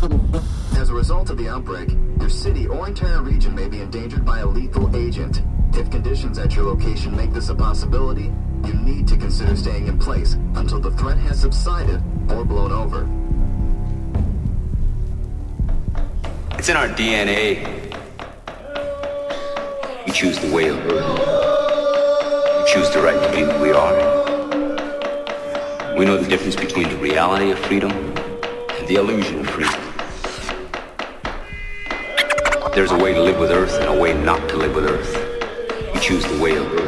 As a result of the outbreak, your city or entire region may be endangered by a lethal agent. If conditions at your location make this a possibility, you need to consider staying in place until the threat has subsided or blown over. It's in our DNA. We choose the way of Earth. We choose the right to be who we are. We know the difference between the reality of freedom and the illusion of freedom. There's a way to live with Earth and a way not to live with Earth. You choose the way of Earth.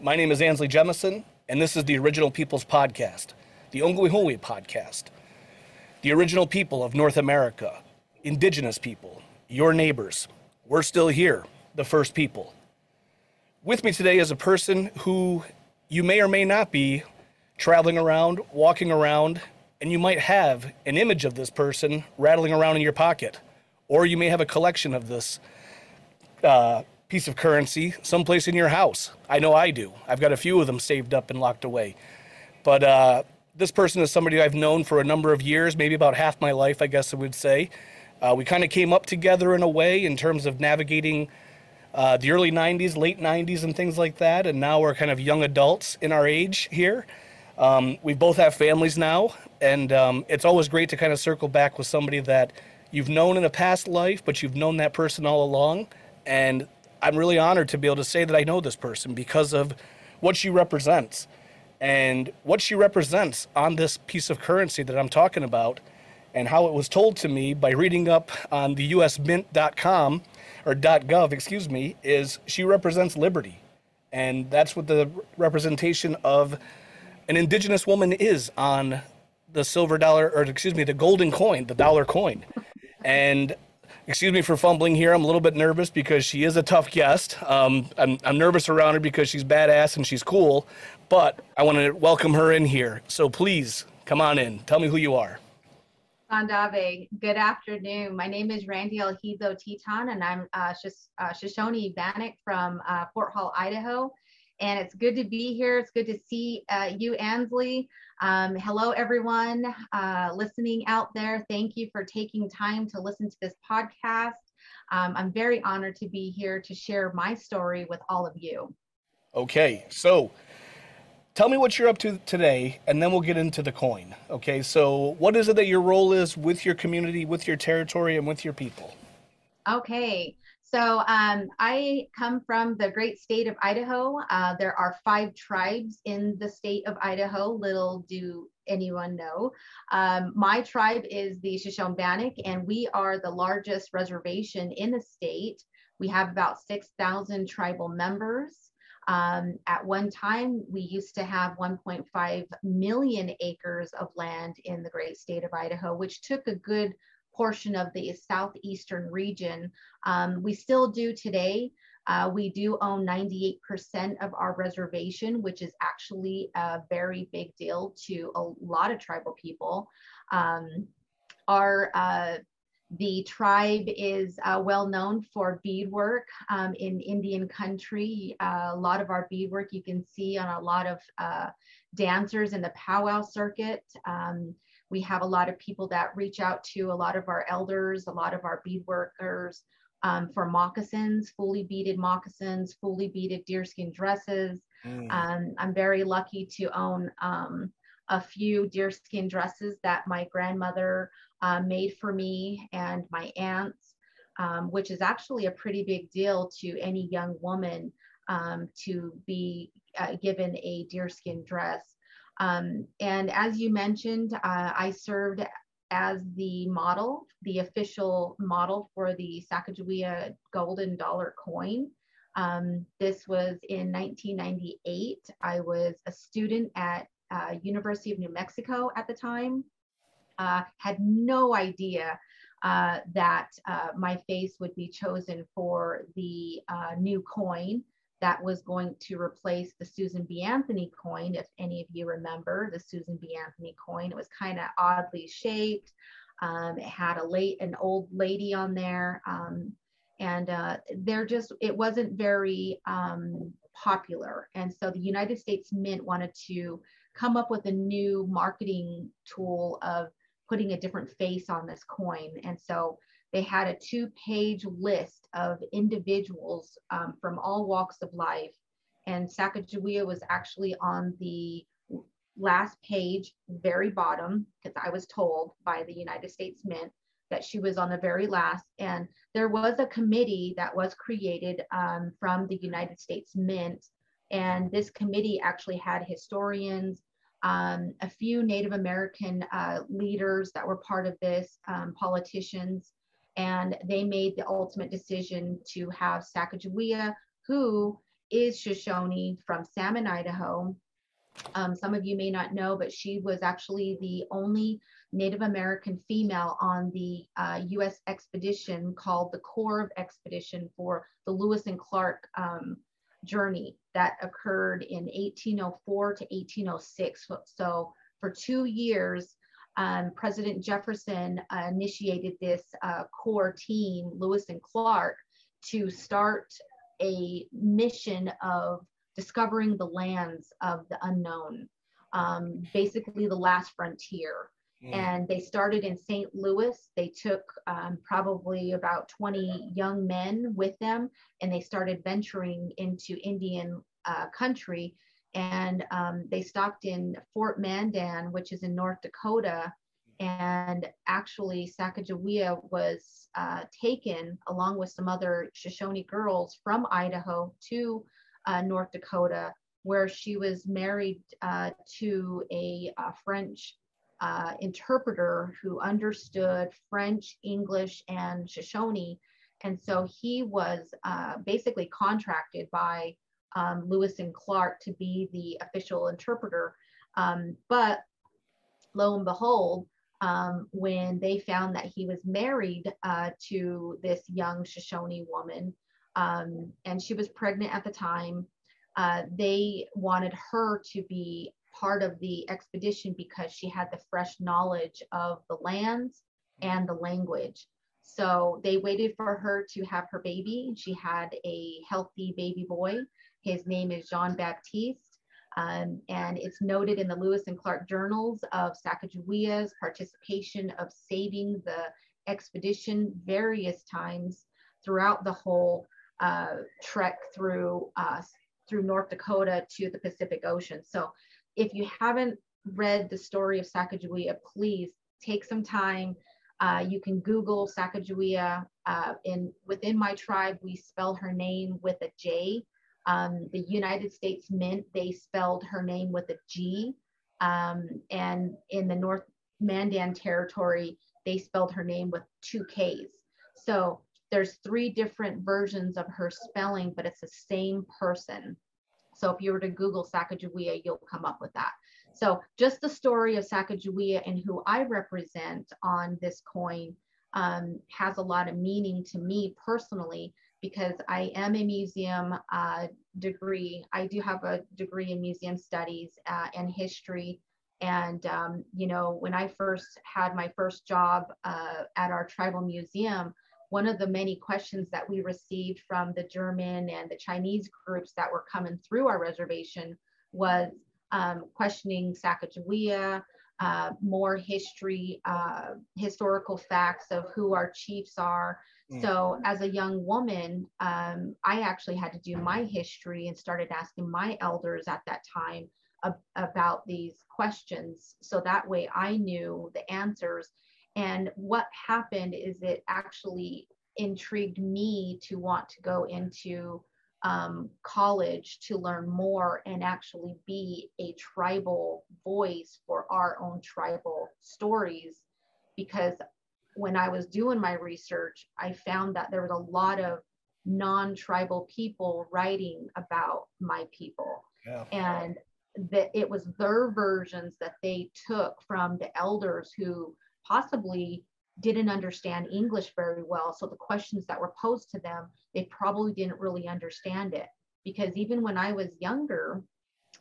My name is Ansley Jemison, and this is the Original Peoples Podcast, the Ongwehui Podcast. The original people of North America, indigenous people, your neighbors. We're still here, the first people. With me today is a person who you may or may not be traveling around, walking around, and you might have an image of this person rattling around in your pocket. Or you may have a collection of this uh, piece of currency someplace in your house. I know I do. I've got a few of them saved up and locked away. But uh, this person is somebody I've known for a number of years, maybe about half my life, I guess I would say. Uh, we kind of came up together in a way in terms of navigating uh, the early 90s, late 90s, and things like that. And now we're kind of young adults in our age here. Um, we both have families now, and um, it's always great to kind of circle back with somebody that you've known in a past life, but you've known that person all along. And I'm really honored to be able to say that I know this person because of what she represents. And what she represents on this piece of currency that I'm talking about, and how it was told to me by reading up on the usmint.com or .gov, excuse me, is she represents liberty. And that's what the representation of an indigenous woman is on the silver dollar, or excuse me, the golden coin, the dollar coin. And excuse me for fumbling here. I'm a little bit nervous because she is a tough guest. Um, I'm, I'm nervous around her because she's badass and she's cool, but I want to welcome her in here. So please come on in. Tell me who you are. Sandave, good afternoon. My name is Randy'L He-dow Teton, and I'm uh, uh, Shoshone Bannock from uh, Fort Hall, Idaho. And it's good to be here. It's good to see uh, you, Ansley. Um, hello, everyone uh, listening out there. Thank you for taking time to listen to this podcast. Um, I'm very honored to be here to share my story with all of you. Okay, so tell me what you're up to today, and then we'll get into the coin. Okay, so what is it that your role is with your community, with your territory, and with your people? Okay, so um, I come from the great state of Idaho. Uh, there are five tribes in the state of Idaho. Little do anyone know. Um, my tribe is the Shoshone Bannock, and we are the largest reservation in the state. We have about 6,000 tribal members. Um, at one time, we used to have 1.5 million acres of land in the great state of Idaho, which took a good portion of the southeastern region. Um, we still do today. Uh, we do own 98% of our reservation, which is actually a very big deal to a lot of tribal people. Um, our uh, the tribe is uh, well known for beadwork um, in Indian country. Uh, a lot of our beadwork you can see on a lot of uh, dancers in the powwow circuit. Um, we have a lot of people that reach out to a lot of our elders, a lot of our beadworkers um, for moccasins, fully beaded moccasins, fully beaded deerskin dresses. Mm. Um, I'm very lucky to own um, a few deerskin dresses that my grandmother uh, made for me and my aunts, um, which is actually a pretty big deal to any young woman um, to be uh, given a deerskin dress. Um, and as you mentioned, uh, I served as the model, the official model for the Sacagawea golden dollar coin. Um, this was in 1998. I was a student at uh, University of New Mexico at the time. Uh, had no idea uh, that uh, my face would be chosen for the uh, new coin that was going to replace the Susan B. Anthony coin. If any of you remember the Susan B. Anthony coin, it was kind of oddly shaped. Um, it had a late, an old lady on there. Um, and uh, they're just it wasn't very um, popular and so the united states mint wanted to come up with a new marketing tool of putting a different face on this coin and so they had a two page list of individuals um, from all walks of life and sacagawea was actually on the last page very bottom because i was told by the united states mint that she was on the very last. And there was a committee that was created um, from the United States Mint. And this committee actually had historians, um, a few Native American uh, leaders that were part of this, um, politicians, and they made the ultimate decision to have Sacagawea, who is Shoshone from Salmon, Idaho. Um, some of you may not know, but she was actually the only Native American female on the uh, US expedition called the Corps Expedition for the Lewis and Clark um, journey that occurred in 1804 to 1806. So for two years, um, President Jefferson uh, initiated this uh, core team, Lewis and Clark, to start a mission of discovering the lands of the unknown, um, basically the last frontier. Mm. And they started in St. Louis. They took um, probably about 20 young men with them, and they started venturing into Indian uh, country. And um, they stopped in Fort Mandan, which is in North Dakota. And actually, Sacagawea was uh, taken along with some other Shoshone girls from Idaho to uh, North Dakota, where she was married uh, to a, a French uh, interpreter who understood French, English, and Shoshone. And so he was uh, basically contracted by um, Lewis and Clark to be the official interpreter. Um, but lo and behold, um, when they found that he was married uh, to this young Shoshone woman, um, and she was pregnant at the time, uh, they wanted her to be part of the expedition because she had the fresh knowledge of the lands and the language. So they waited for her to have her baby. She had a healthy baby boy. His name is Jean Baptiste. Um, and it's noted in the Lewis and Clark journals of Sacagawea's participation of saving the expedition various times throughout the whole uh, trek through uh, through North Dakota to the Pacific Ocean. So if you haven't read the story of Sacagawea, please take some time. Uh, you can Google Sacagawea. Uh, in within my tribe, we spell her name with a J. Um, the United States Mint, they spelled her name with a G. Um, and in the North Mandan territory, they spelled her name with two Ks. So there's three different versions of her spelling, but it's the same person. So if you were to Google Sacagawea, you'll come up with that. So just the story of Sacagawea and who I represent on this coin um, has a lot of meaning to me personally because I am a museum uh, degree. I do have a degree in museum studies uh, and history. And, um, you know, when I first had my first job uh, at our tribal museum, one of the many questions that we received from the German and the Chinese groups that were coming through our reservation was um, questioning Sacagawea, uh, more history, uh, historical facts of who our chiefs are. Mm. So, as a young woman, um, I actually had to do my history and started asking my elders at that time ab- about these questions. So that way I knew the answers and what happened is it actually intrigued me to want to go into um, college to learn more and actually be a tribal voice for our own tribal stories. Because when I was doing my research, I found that there was a lot of non tribal people writing about my people. Yeah. And that it was their versions that they took from the elders who possibly didn't understand English very well. So the questions that were posed to them, they probably didn't really understand it. Because even when I was younger,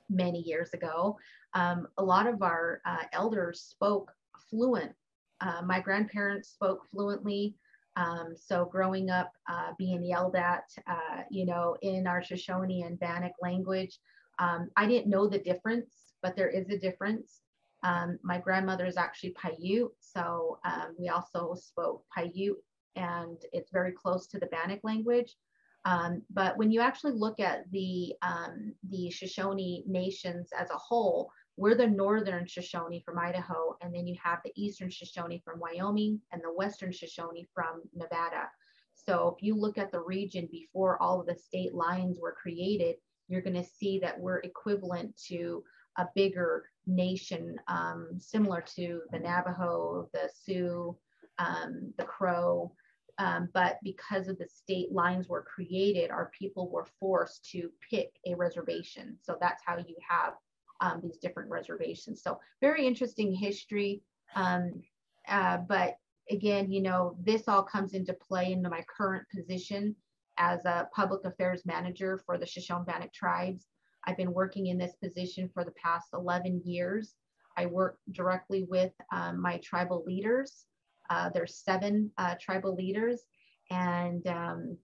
many years ago, um, a lot of our uh, elders spoke fluent. Uh, my grandparents spoke fluently. Um, so growing up, uh, being yelled at, uh, you know, in our Shoshone and Bannock language, um, I didn't know the difference, but there is a difference. Um, my grandmother is actually Paiute, so um, we also spoke Paiute, and it's very close to the Bannock language. Um, but when you actually look at the um, the Shoshone nations as a whole, we're the northern Shoshone from Idaho, and then you have the eastern Shoshone from Wyoming and the western Shoshone from Nevada. So if you look at the region before all of the state lines were created, you're going to see that we're equivalent to a bigger nation, um, similar to the Navajo, the Sioux, um, the Crow. Um, but because of the state lines were created, our people were forced to pick a reservation. So that's how you have um, these different reservations. So very interesting history. Um, uh, but again, you know, this all comes into play into my current position as a public affairs manager for the Shoshone Bannock tribes. I've been working in this position for the past 11 years. I work directly with um, my tribal leaders. Uh, there's seven uh, tribal leaders and um,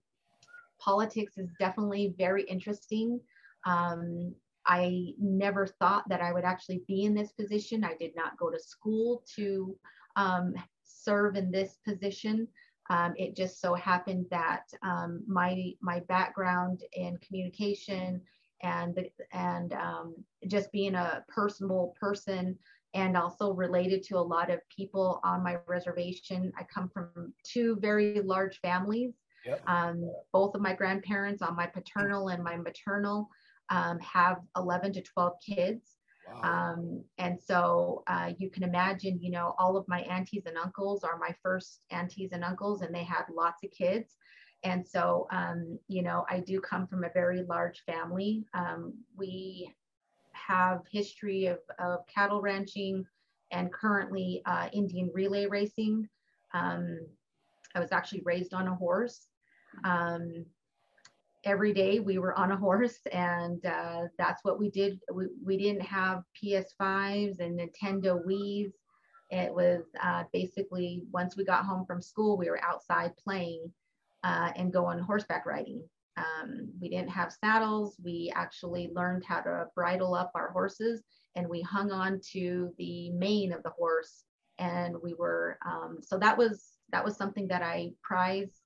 politics is definitely very interesting. Um, I never thought that I would actually be in this position. I did not go to school to um, serve in this position. Um, it just so happened that um, my my background in communication and and um, just being a personal person and also related to a lot of people on my reservation. I come from two very large families. Yep. Um, both of my grandparents on my paternal and my maternal um, have 11 to 12 kids. Wow. Um, and so uh, you can imagine, you know, all of my aunties and uncles are my first aunties and uncles, and they had lots of kids. And so, um, you know, I do come from a very large family. Um, we have history of, of cattle ranching and currently uh, Indian relay racing. Um, I was actually raised on a horse. Um, every day we were on a horse and uh, that's what we did. We, we didn't have PS5s and Nintendo Wii's. It was uh, basically once we got home from school, we were outside playing uh, and on horseback riding. Um, we didn't have saddles. We actually learned how to bridle up our horses and we hung on to the mane of the horse. And we were, um, so that was, that was something that I prize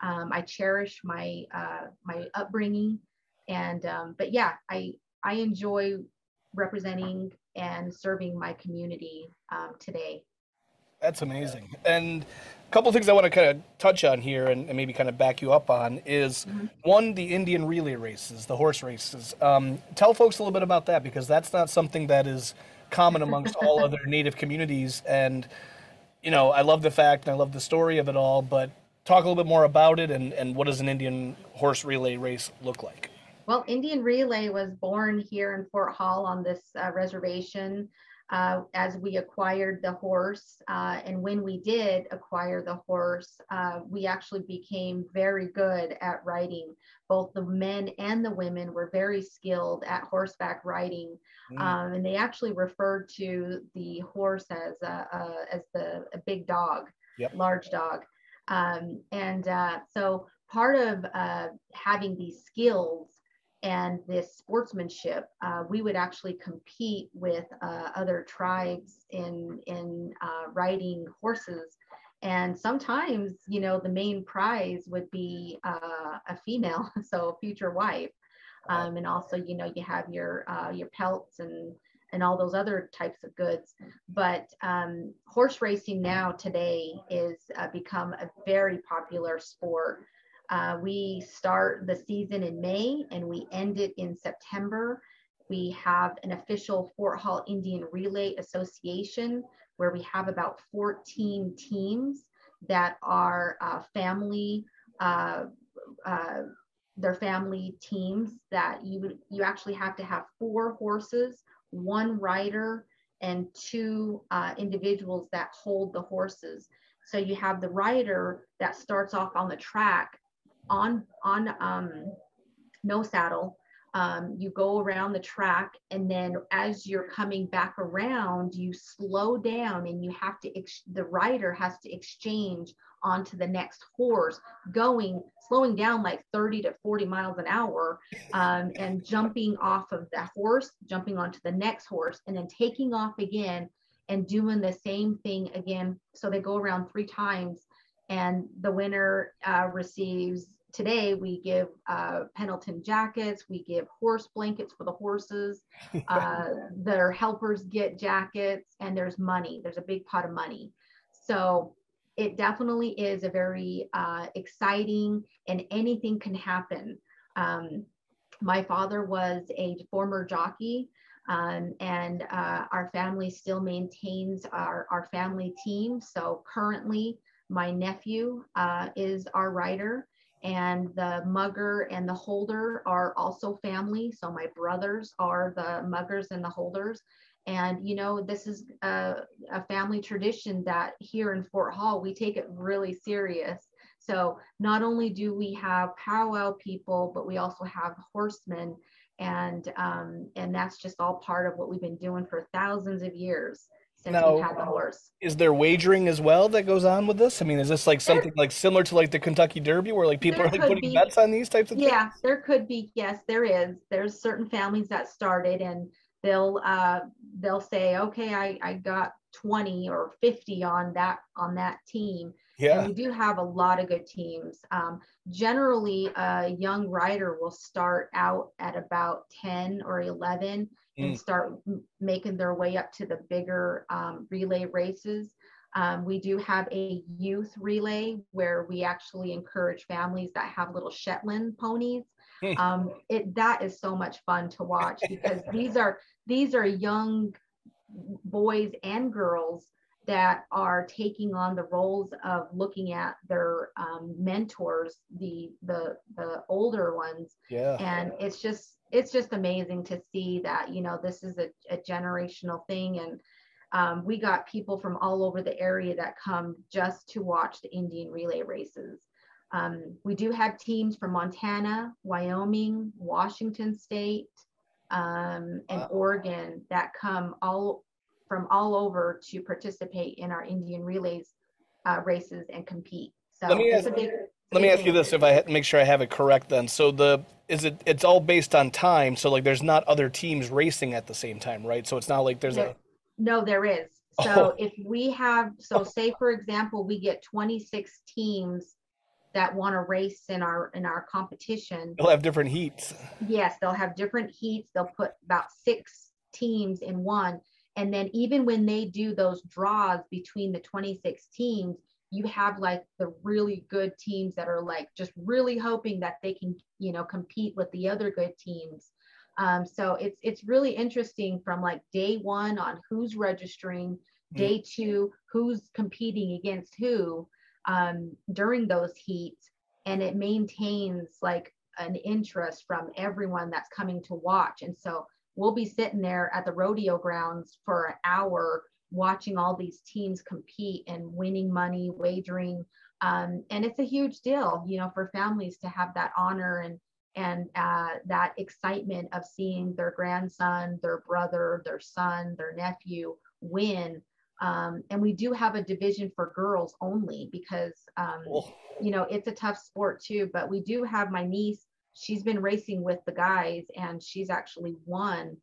um, I cherish my uh, my upbringing, and um, but yeah, I I enjoy representing and serving my community um, today. That's amazing. And a couple things I want to kind of touch on here and, and maybe kind of back you up on is mm-hmm. one, the Indian relay races, the horse races. Um, tell folks a little bit about that because that's not something that is common amongst all other Native communities. And, you know, I love the fact and I love the story of it all, but talk a little bit more about it and, and what does an Indian horse relay race look like? Well, Indian Relay was born here in Fort Hall on this uh, reservation uh, as we acquired the horse. Uh, and when we did acquire the horse, uh, we actually became very good at riding. Both the men and the women were very skilled at horseback riding. Mm. Um, and they actually referred to the horse as, a, as the, a big dog, yep. large dog. Um, and uh, so part of uh, having these skills and this sportsmanship, uh, we would actually compete with uh, other tribes in in uh, riding horses. And sometimes, you know, the main prize would be uh, a female, so a future wife. Um, and also, you know, you have your your pelts and and all those other types of goods. But um, horse racing now today is uh, become a very popular sport. Uh, we start the season in May and we end it in September. We have an official Fort Hall Indian Relay Association where we have about 14 teams that are uh, family, uh, uh, they're family teams that you would you actually have to have four horses one rider and two uh, individuals that hold the horses. So you have the rider that starts off on the track on on um, no saddle. um, you go around the track and then as you're coming back around you slow down and you have to ex- the rider has to exchange onto the next horse going slowing down like 30 to 40 miles an hour um, and jumping off of that horse jumping onto the next horse and then taking off again and doing the same thing again so they go around three times and the winner uh, receives today we give uh, Pendleton jackets, we give horse blankets for the horses. Uh, their helpers get jackets, and there's money. There's a big pot of money. So it definitely is a very uh, exciting, and anything can happen. Um, my father was a former jockey. Um, and uh, our family still maintains our, our family team. So currently, my nephew uh, is our rider and the mugger and the holder are also family. So my brothers are the muggers and the holders. And, you know, this is a, a family tradition that here in Fort Hall, we take it really serious. So not only do we have powwow people, but we also have horsemen. And, um, and that's just all part of what we've been doing for thousands of years since Now- we've had the horse. Is there wagering as well that goes on with this? I mean, is this like something like similar to like the Kentucky Derby where like people are like putting be. bets on these types of things? Yeah, there could be. Yes, there is. There's certain families that started and they'll uh they'll say, okay, I I got 20 or 50 on that on that team. Yeah. And we do have a lot of good teams. Um, generally, a young rider will start out at about 10 or 11 and Mm. start m- making their way up to the bigger um, relay races. Um, we do have a youth relay where we actually encourage families that have little Shetland ponies. Hmm. Um, it that is so much fun to watch because these are these are young boys and girls that are taking on the roles of looking at their um, mentors, the the the older ones, Yeah. and it's just it's just amazing to see that you know this is a, a generational thing and um, we got people from all over the area that come just to watch the indian relay races um, we do have teams from montana wyoming washington state um, and Wow. oregon that come all from all over to participate in our indian relays uh, races and compete so Let me ask- big Let me ask you this if I make sure I have it correct then. So the is it it's all based on time, so like there's not other teams racing at the same time, right? So it's not like there's There- a No, there is. Oh. So if we have, so say for example, we get 26 teams that want to race in our in our competition. they'll have different heats. Yes, they'll have different heats. They'll put about six teams in one. And then even when they do those draws between the 26 teams, you have like the really good teams that are like just really hoping that they can, you know, compete with the other good teams. Um, so it's it's really interesting from like day one on who's registering, day two who's competing against who um, during those heats, and it maintains like an interest from everyone that's coming to watch. And so we'll be sitting there at the rodeo grounds for an hour watching all these teams compete and winning money, wagering. Um, and it's a huge deal, you know, for families to have that honor and and uh, that excitement of seeing their grandson, their brother, their son, their nephew win. Um, and we do have a division for girls only because um, Cool. you know it's a tough sport too but we do have my niece she's been racing with the guys and she's actually won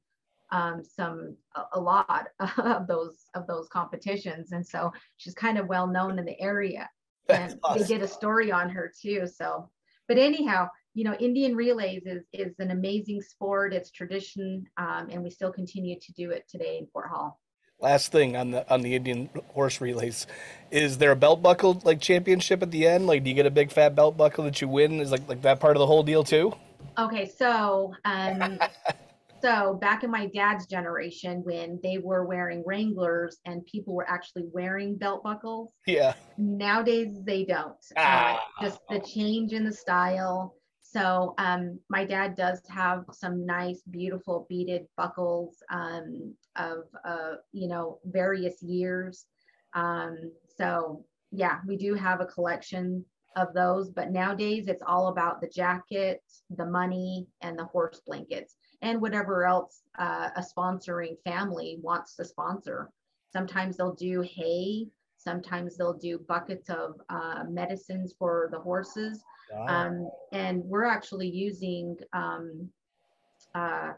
um, some a, a lot of those of those competitions. And so she's kind of well known in the area. That's and awesome. they did a story on her too. So but anyhow you know indian relays is is an amazing sport. It's tradition um, and we still continue to do it today in fort hall Last thing on the on the Indian horse relays, is there a belt buckle like championship at the end? Like, do you get a big fat belt buckle that you win? Is like like that part of the whole deal too? Okay, so um, so back in my dad's generation, when they were wearing Wranglers and people were actually wearing belt buckles, Yeah. nowadays they don't. Uh, Ah. just the change in the style. So um, my dad does have some nice, beautiful beaded buckles um, of uh, you know various years. Um, so yeah, we do have a collection of those. But nowadays, it's all about the jacket, the money, and the horse blankets, and whatever else uh, a sponsoring family wants to sponsor. Sometimes they'll do hay. Sometimes they'll do buckets of uh, medicines for the horses. Wow. Um, and we're actually using um, uh,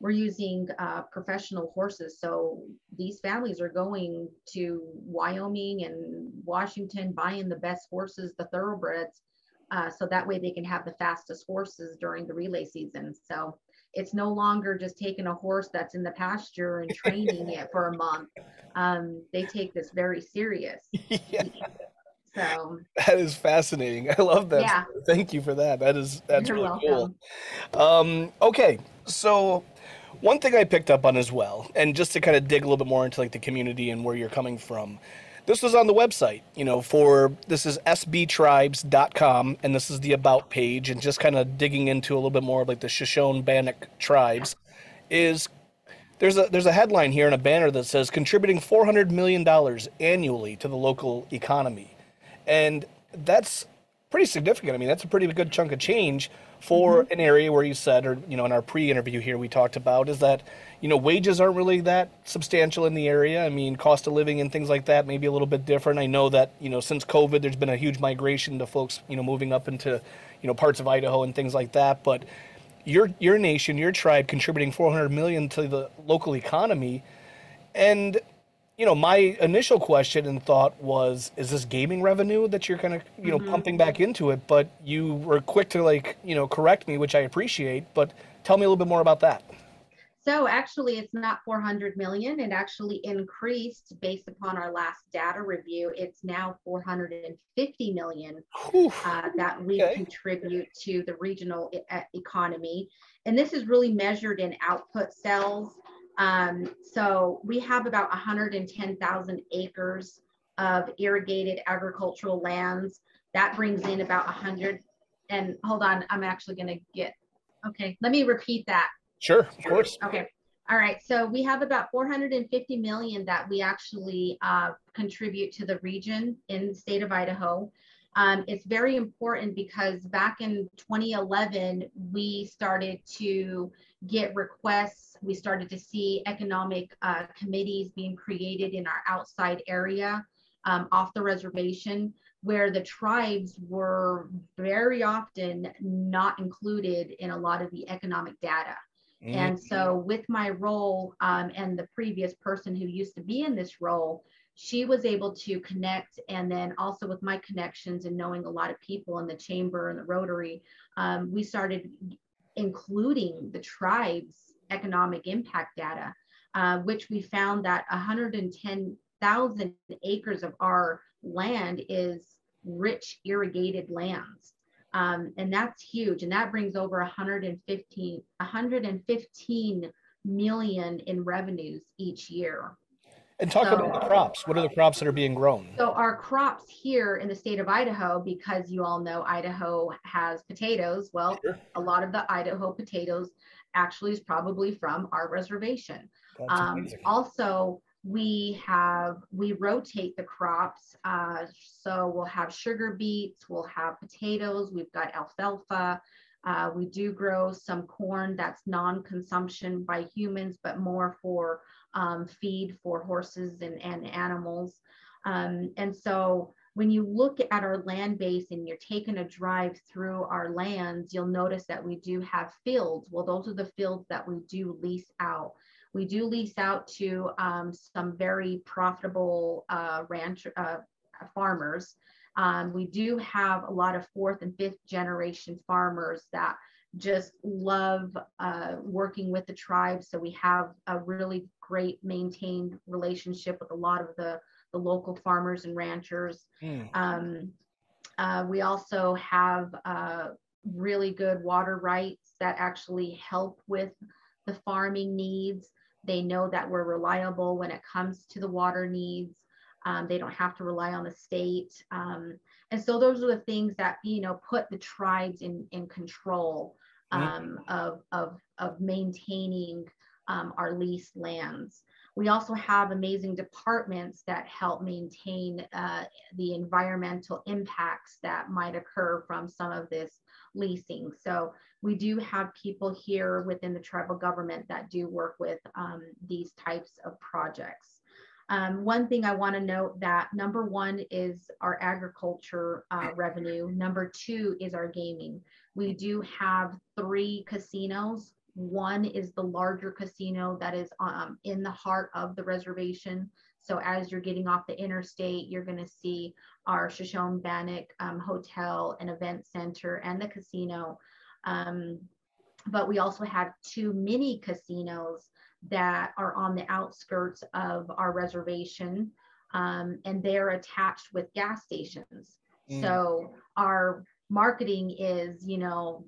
we're using uh, professional horses. So these families are going to Wyoming and Washington, buying the best horses, the thoroughbreds, uh, so that way they can have the fastest horses during the relay season. So it's no longer just taking a horse that's in the pasture and training it for a month. Um, they take this very serious. yeah. So that is fascinating. I love that. Yeah. Thank you for that. That is that's You're really welcome. cool. Um, okay, so one thing I picked up on as well, and just to kind of dig a little bit more into like the community and where you're coming from, this was on the website, you know, for this is sbtribes.com, and this is the about page, and just kind of digging into a little bit more of like the Shoshone Bannock tribes is there's a there's a headline here and a banner that says contributing 400 million dollars annually to the local economy, and that's pretty significant. I mean, that's a pretty good chunk of change for mm-hmm. an area where you said, or you know, in our pre-interview here, we talked about is that you know wages aren't really that substantial in the area. I mean, cost of living and things like that may be a little bit different. I know that you know since COVID, there's been a huge migration to folks you know moving up into you know parts of Idaho and things like that. But your your nation, your tribe, contributing 400 million to the local economy, and you know, my initial question and thought was, is this gaming revenue that you're kind of, you know, mm-hmm. pumping back into it? But you were quick to like, you know, correct me, which I appreciate. But tell me a little bit more about that. So actually, it's not 400 million. It actually increased based upon our last data review. It's now 450 million uh, that we okay. contribute to the regional e- economy, and this is really measured in output sales um, so we have about 110,000 acres of irrigated agricultural lands. That brings in about 100. And hold on, I'm actually going to get. Okay, let me repeat that. Sure, of course. Okay. All right. So we have about 450 million that we actually uh, contribute to the region in the state of Idaho. Um, it's very important because back in 2011, we started to get requests. We started to see economic uh, committees being created in our outside area um, off the reservation where the tribes were very often not included in a lot of the economic data. Mm-hmm. And so, with my role um, and the previous person who used to be in this role, she was able to connect and then also with my connections and knowing a lot of people in the chamber and the rotary um, we started including the tribe's economic impact data uh, which we found that 110000 acres of our land is rich irrigated lands. Um, and that's huge and that brings over 115 115 million in revenues each year and talk so, about the crops. What are the crops that are being grown? So our crops here in the state of Idaho, because you all know Idaho has potatoes. Well, sure. a lot of the Idaho potatoes actually is probably from our reservation. Um, also, we have we rotate the crops. Uh, so we'll have sugar beets, we'll have potatoes, we've got alfalfa. Uh, we do grow some corn that's non-consumption by humans, but more for um, feed for horses and, and animals. Um, and so when you look at our land base and you're taking a drive through our lands, you'll notice that we do have fields. Well, those are the fields that we do lease out. We do lease out to um, some very profitable uh, ranch uh, farmers. Um, we do have a lot of fourth and fifth generation farmers that just love uh, working with the tribe. So we have a really great maintained relationship with a lot of the, the local farmers and ranchers. Mm. Um, uh, we also have uh, really good water rights that actually help with the farming needs. They know that we're reliable when it comes to the water needs. Um, they don't have to rely on the state. Um, and so those are the things that, you know, put the tribes in, in control mm-hmm. um, mm-hmm. of, of, of maintaining um, our leased lands. we also have amazing departments that help maintain uh, the environmental impacts that might occur from some of this leasing. So we do have people here within the tribal government that do work with um, these types of projects. Um, one thing I want to note that number one is our agriculture uh, revenue. Number two is our gaming. We do have three casinos. One is the larger casino that is um, in the heart of the reservation. So as you're getting off the interstate, you're going to see our Shoshone Bannock um, Hotel and Event Center and the casino. Um, but we also have two mini casinos that are on the outskirts of our reservation um, and they're attached with gas stations. Mm. So our marketing is, you know,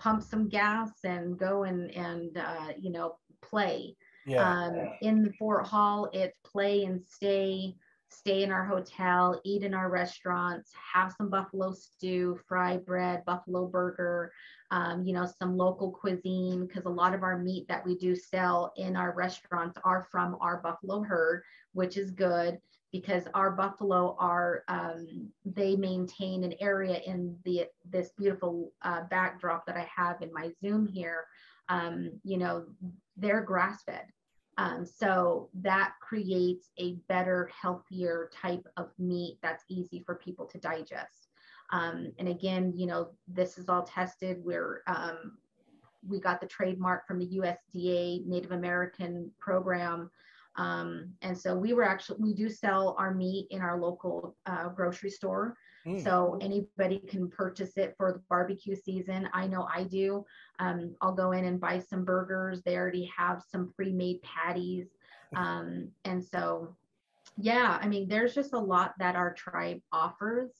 pump some gas and go and, and uh, you know, play. Yeah. Um, in the Fort Hall, it's play and stay, stay in our hotel, eat in our restaurants, have some buffalo stew, fry bread, buffalo burger, um, you know, some local cuisine, because a lot of our meat that we do sell in our restaurants are from our buffalo herd, which is good because our buffalo are um, they maintain an area in the this beautiful uh, backdrop that I have in my Zoom here. Um, you know, they're grass fed. Um, so that creates a better, healthier type of meat that's easy for people to digest. Um, and again, you know, this is all tested. We're um, we got the trademark from the USDA Native American program. Um, and so we were actually, we do sell our meat in our local uh, grocery store. Mm. So anybody can purchase it for the barbecue season. I know I do. Um, I'll go in and buy some burgers. They already have some pre-made patties. Um, and so, yeah, I mean, there's just a lot that our tribe offers.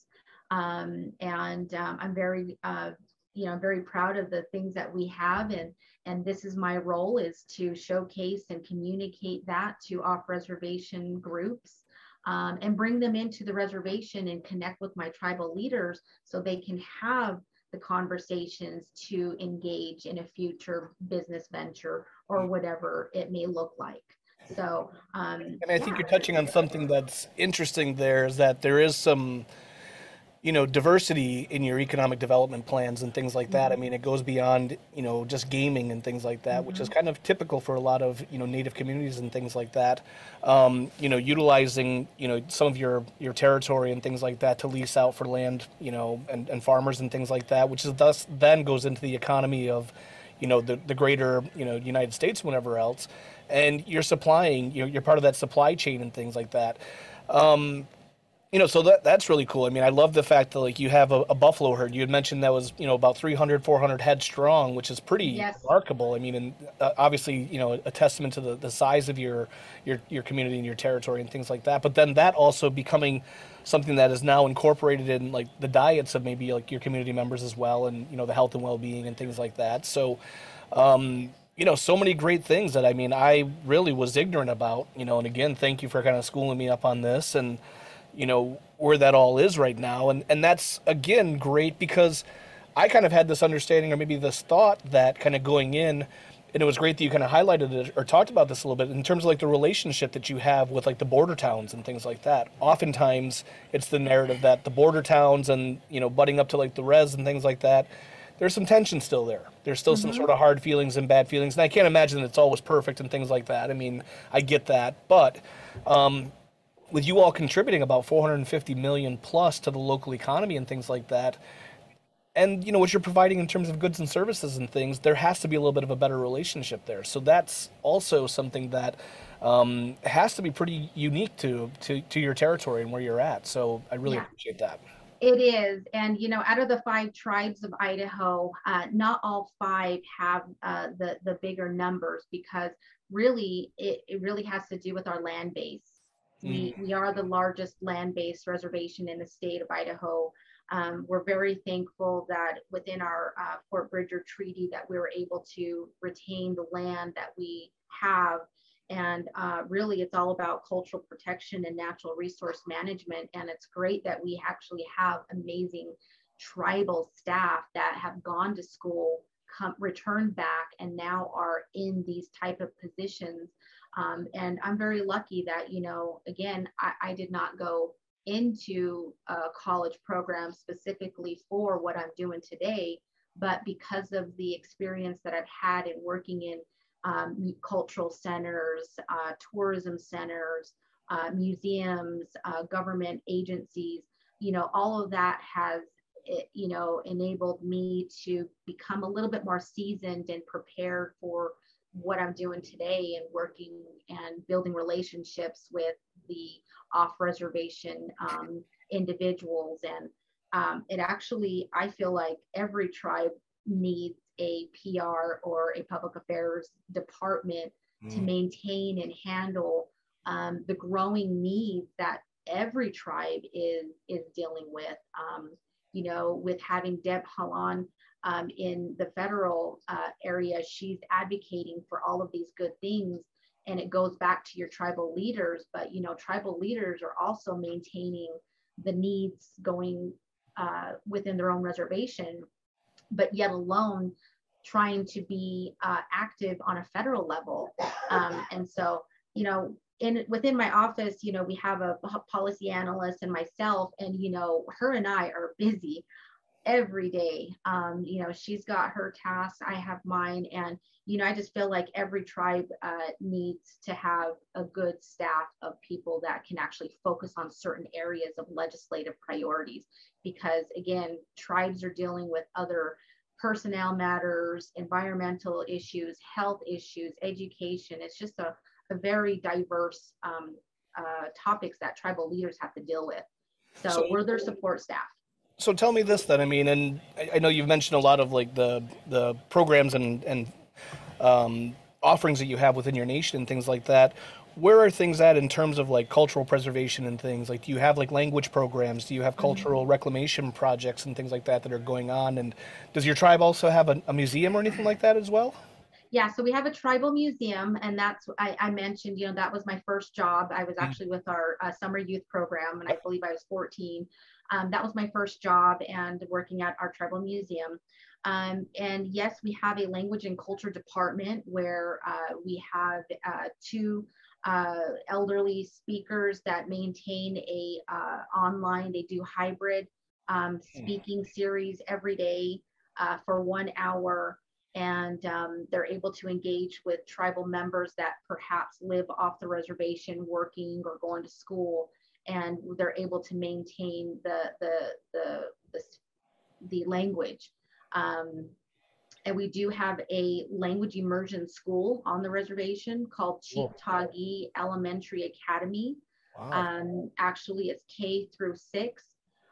Um, and um, I'm very, uh, you know, very proud of the things that we have. And, and this is my role is to showcase and communicate that to off reservation groups um, and bring them into the reservation and connect with my tribal leaders so they can have the conversations to engage in a future business venture or whatever it may look like. So, um, and I think yeah. you're touching on something that's interesting there is that there is some you know diversity in your economic development plans and things like that i mean it goes beyond you know just gaming and things like that mm-hmm. which is mm-hmm. kind of typical for a lot of you know native communities and things like that um, you know utilizing you know some of your your territory and things like that to lease out for land you know and, and farmers and things like that which is thus then goes into the economy of you know the, the greater you know united states whatever else and you're supplying you know you're part of that supply chain and things like that um, you know so that that's really cool. I mean i love the fact that like you have a, a, buffalo herd. You had mentioned that was you know about 300 400 head strong which is pretty yes. remarkable. I mean and uh, obviously you know a testament to the, the size of your your your community and your territory and things like that. But then that also becoming something that is now incorporated in like the diets of maybe like your community members as well and you know the health and well-being and things like that. So um, you know so many great things that i mean i really was ignorant about you know and again thank you for kind of schooling me up on this. And you know where that all is right now. And and that's again great because i kind of had this understanding or maybe this thought that kind of going in and it was great that you kind of highlighted it or talked about this a little bit in terms of like the relationship that you have with like the border towns and things like that. Oftentimes it's the narrative that the border towns and you know butting up to like the res and things like that there's some tension still there. There's still mm-hmm. some sort of hard feelings and bad feelings. And i can't imagine that it's always perfect and things like that. I mean i get that. But um, with you all contributing about 450 million plus to the local economy and things like that and you know what you're providing in terms of goods and services and things there has to be a little bit of a better relationship there. So that's also something that um, has to be pretty unique to, to to your territory and where you're at. So i really yeah. appreciate that. It is. And you know out of the five tribes of idaho uh, not all five have uh, the the bigger numbers because really it, it really has to do with our land base we, mm. we are the largest land-based reservation in the state of Idaho. Um, we're very thankful that within our uh, Fort Bridger Treaty that we were able to retain the land that we have. And uh, really, it's all about cultural protection and natural resource management. And it's great that we actually have amazing tribal staff that have gone to school, come returned back, and now are in these type of positions Um, and I'm very lucky that, you know, again, I, I did not go into a college program specifically for what I'm doing today, but because of the experience that I've had in working in um, cultural centers, uh, tourism centers, uh, museums, uh, government agencies, you know, all of that has, eh, you know, enabled me to become a little bit more seasoned and prepared for what I'm doing today and working and building relationships with the off reservation um, individuals. And um, it actually, I feel like every tribe needs a PR or a public affairs department mm. to maintain and handle um, the growing needs that every tribe is is dealing with. Um, you know, with having Deb Haaland um, in the federal uh, area, she's advocating for all of these good things. And it goes back to your tribal leaders, but you know, tribal leaders are also maintaining the needs going uh, within their own reservation, but yet alone trying to be uh, active on a federal level. Um, and so, you know, in within my office, you know, we have a policy analyst and myself, and you know, her and I are busy every day. Um, you know, she's got her tasks, I have mine, and you know, I just feel like every tribe uh, needs to have a good staff of people that can actually focus on certain areas of legislative priorities. Because again, tribes are dealing with other personnel matters, environmental issues, health issues, education. It's just a, a very diverse um, uh, topics that tribal leaders have to deal with. So, so we're their support staff so tell me this then. I mean, and I, know you've mentioned a lot of like the the programs and and um, offerings that you have within your nation and things like that. Where are things at in terms of like cultural preservation and things? Like, do you have like language programs? Do you have cultural mm-hmm. reclamation projects and things like that that are going on? And does your tribe also have a, a museum or anything like that as well? yeah so we have a tribal museum and that's I, I, mentioned you know that was my first job i was mm. actually with our uh, summer youth program and i believe i was 14 um, that was my first job and working at our tribal museum. Um, and yes, we have a language and culture department where uh, we have uh, two uh, elderly speakers that maintain a uh, online, they do hybrid um, hmm. speaking series every day uh, for one hour. And um, they're able to engage with tribal members that perhaps live off the reservation, working or going to school and they're able to maintain the the the the, the language. Um, and we do have a language immersion school on the reservation called Chief Tahgee Elementary Academy. Wow. Um, actually, it's K through six.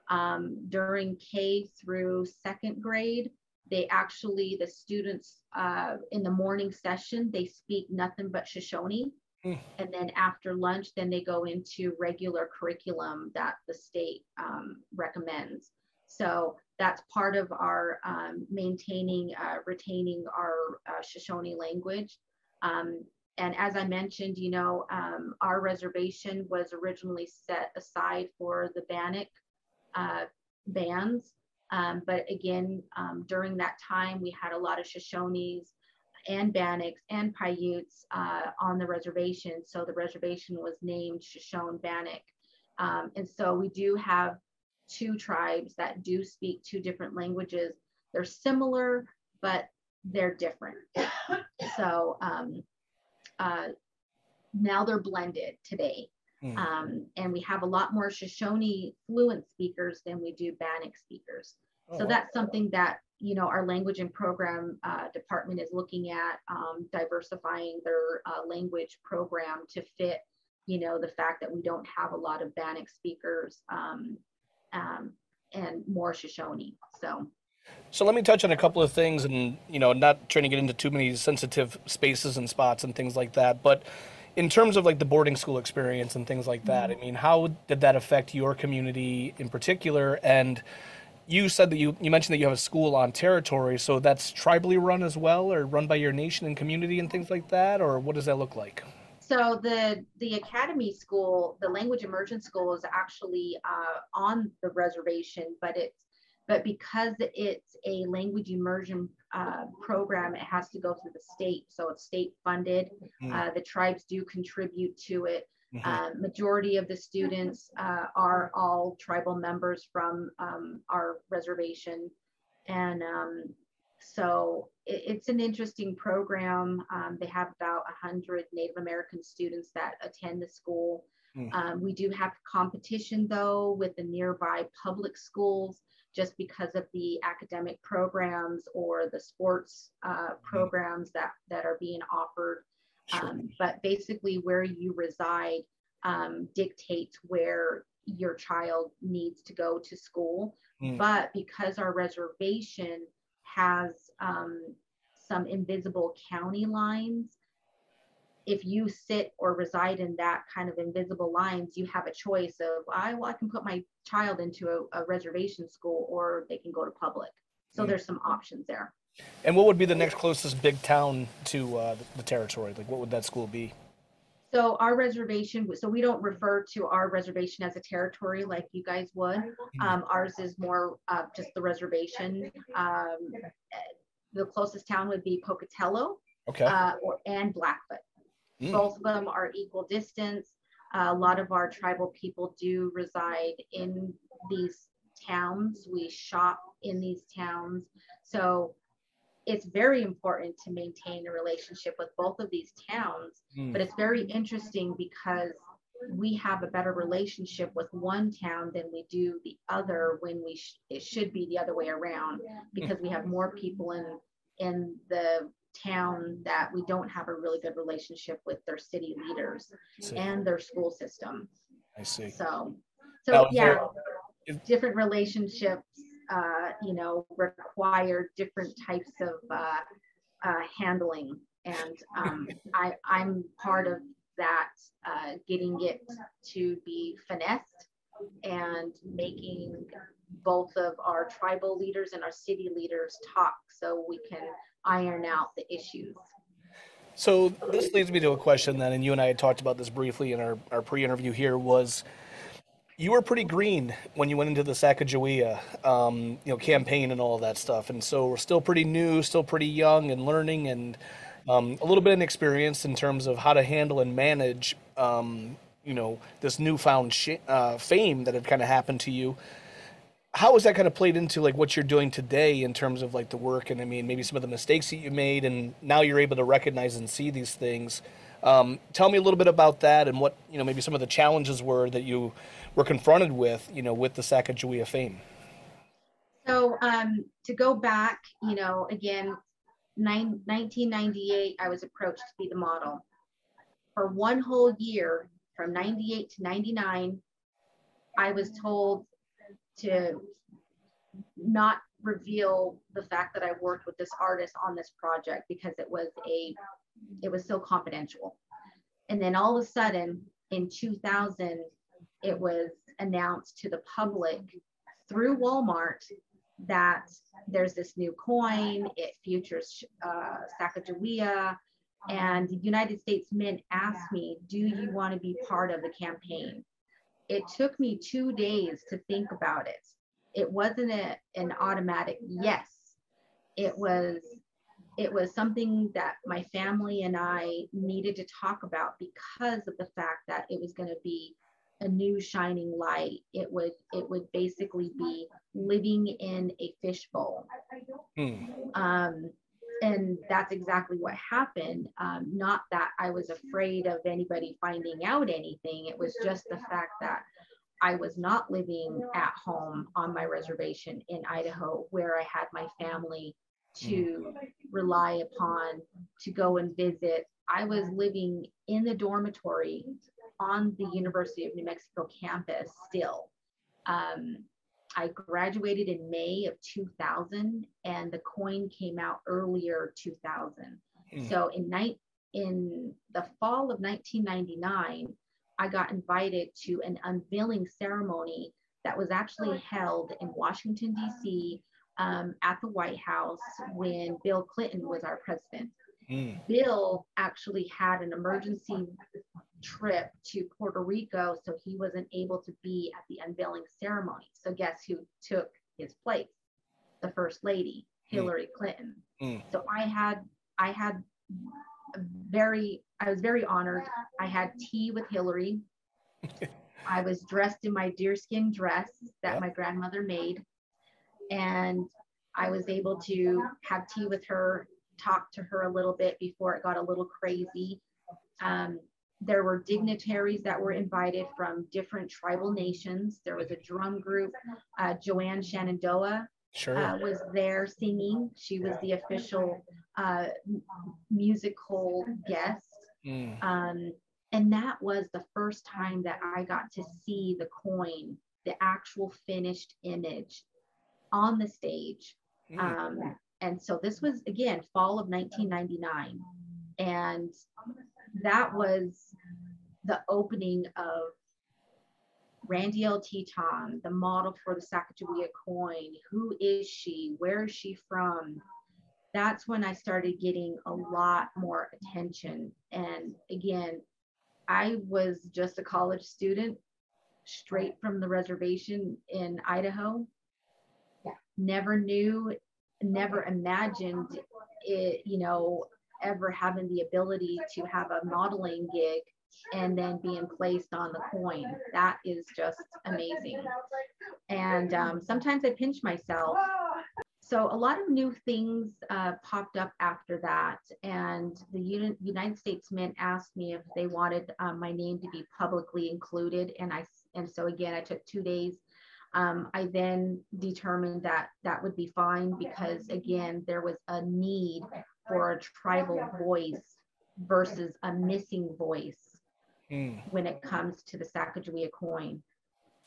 Um, during K through second grade, they actually, the students uh, in the morning session, they speak nothing but Shoshone. Mm. And then after lunch, then they go into regular curriculum that the state um, recommends. So that's part of our um, maintaining, uh, retaining our uh, Shoshone language. Um, and as I mentioned, you know, um, our reservation was originally set aside for the Bannock uh, bands. Um, but again, um, during that time, we had a lot of Shoshones and Bannocks and Paiutes uh, on the reservation. So the reservation was named Shoshone Bannock. Um, and so we do have two tribes that do speak two different languages. They're similar, but they're different. so um, uh, now they're blended today. Mm. Um, and we have a lot more Shoshone fluent speakers than we do Bannock speakers. Oh, so that's something that you know, our language and program uh, department is looking at um, diversifying their uh, language program to fit, you know, the fact that we don't have a lot of Bannock speakers um, um, and more Shoshone. So. So let me touch on a couple of things, and you know, not trying to get into too many sensitive spaces and spots and things like that, but in terms of like the boarding school experience and things like that, mm-hmm. I mean, how did that affect your community in particular? And you said that you, you mentioned that you have a school on territory, so that's tribally run as well, or run by your nation and community and things like that, or what does that look like? So the the academy school, the language immersion school, is actually uh, on the reservation, but it's but because it's a language immersion uh, program, it has to go through the state. So it's state funded. Mm. Uh, the tribes do contribute to it. Mhm. Uh, majority of the students uh, are all tribal members from um, our reservation. And um, so it, it's an interesting program. Um, they have about 100 Native American students that attend the school. Hmm. Um, we do have competition though with the nearby public schools just because of the academic programs or the sports uh, programs that, that are being offered. Sure. Um, but basically, where you reside um, dictates where your child needs to go to school. Mm. But because our reservation has um, some invisible county lines, if you sit or reside in that kind of invisible lines, you have a choice of I well, I can put my child into a, a reservation school or they can go to public. So Mm. there's some options there. And what would be the next closest big town to uh, the territory? Like, what would that school be? So our reservation, so we don't refer to our reservation as a territory like you guys would. Um, ours is more uh, just the reservation. Um, the closest town would be Pocatello Okay. uh, or, and Blackfoot. Mm. Both of them are equal distance. a lot of our tribal people do reside in these towns. We shop in these towns. So it's very important to maintain a relationship with both of these towns. Mm. But it's very interesting because we have a better relationship with one town than we do the other when we sh- it should be the other way around because we have more people in in the town that we don't have a really good relationship with their city leaders and their school system. I see. So, so is yeah, there- is- different relationships, uh, you know, require different types of uh, uh, handling, and um, I, I'm part of that, uh, getting it to be finessed and making both of our tribal leaders and our city leaders talk so we can iron out the issues. So this leads me to a question then, and you and I had talked about this briefly in our, our pre-interview here, was you were pretty green when you went into the Sacagawea, um, you know, campaign and all of that stuff. And so we're still pretty new, still pretty young and learning and um, a little bit inexperienced in terms of how to handle and manage, um, you know, this newfound sh- uh, fame that had kind of happened to you how has that kind of played into like what you're doing today in terms of like the work and I mean maybe some of the mistakes that you made and now you're able to recognize and see these things. Um, tell me a little bit about that and what you know maybe some of the challenges were that you were confronted with you know with the Sacagawea fame. So um, to go back, you know, again, nine, 1998, I was approached to be the model. For one whole year, from 98 to 99, I was told to not reveal the fact that I worked with this artist on this project because it was a, it was so confidential. And then all of a sudden, in 2000, it was announced to the public through Walmart that there's this new coin, it features uh, Sacagawea, and the United States Mint asked me, do you want to be part of the campaign? It took me two days to think about it. It wasn't a, an automatic yes. It was it was something that my family and I needed to talk about because of the fact that it was going to be a new shining light. It would it would basically be living in a fishbowl. Hmm. Um, and that's exactly what happened. Um, not that I was afraid of anybody finding out anything. It was just the fact that I was not living at home on my reservation in Idaho, where I had my family to rely upon to go and visit. I was living in the dormitory on the University of New Mexico campus still. Um, I graduated in May of 2000, and the coin came out earlier 2000. Hmm. So in night in the fall of 1999, I got invited to an unveiling ceremony that was actually held in Washington D.C. Um, at the White House when Bill Clinton was our president. Hmm. Bill actually had an emergency trip to Puerto Rico, so he wasn't able to be at the unveiling ceremony. So guess who took his place? the first lady, Hillary Clinton. Mm. So I had I had very I was very honored. I had tea with Hillary. I was dressed in my deerskin dress that Yep. my grandmother made, and I was able to have tea with her, talk to her a little bit before it got a little crazy. Um, there were dignitaries that were invited from different tribal nations. There was a drum group. Uh, Joanne Shenandoah Sure. uh, was there singing. She was the official uh, musical guest. Mm. Um, and that was the first time that I got to see the coin, the actual finished image on the stage. Mm. Um, and so this was, again, fall of 1999. And that was the opening of Randy'L Teton, the model for the Sacagawea coin. Who is she? Where is she from? That's when I started getting a lot more attention. And again, I was just a college student straight from the reservation in Idaho. Never knew, never imagined it, you know, ever having the ability to have a modeling gig and then being placed on the coin. That is just amazing. And um, sometimes I pinch myself. So a lot of new things uh, popped up after that. And the Uni- United States Mint asked me if they wanted um, my name to be publicly included. And I, and so again, I took two days. Um, I then determined that that would be fine because again, there was a need for a tribal voice versus a missing voice Mm. when it comes to the Sacagawea coin.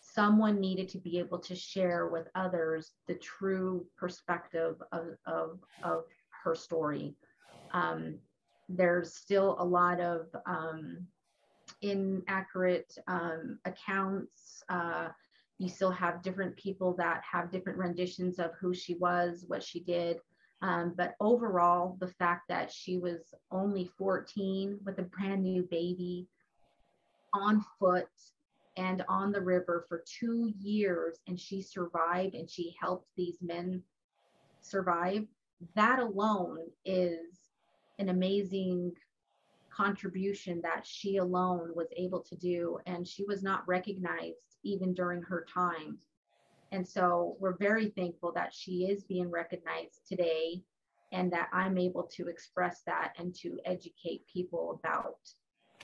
Someone needed to be able to share with others the true perspective of, of, of her story. Um, there's still a lot of um, inaccurate um, accounts. Uh, you still have different people that have different renditions of who she was, what she did. Um, but overall, the fact that she was only 14 with a brand new baby, on foot and on the river for two years and she survived and she helped these men survive that alone is an amazing contribution that she alone was able to do and she was not recognized even during her time and so we're very thankful that she is being recognized today and that i'm able to express that and to educate people about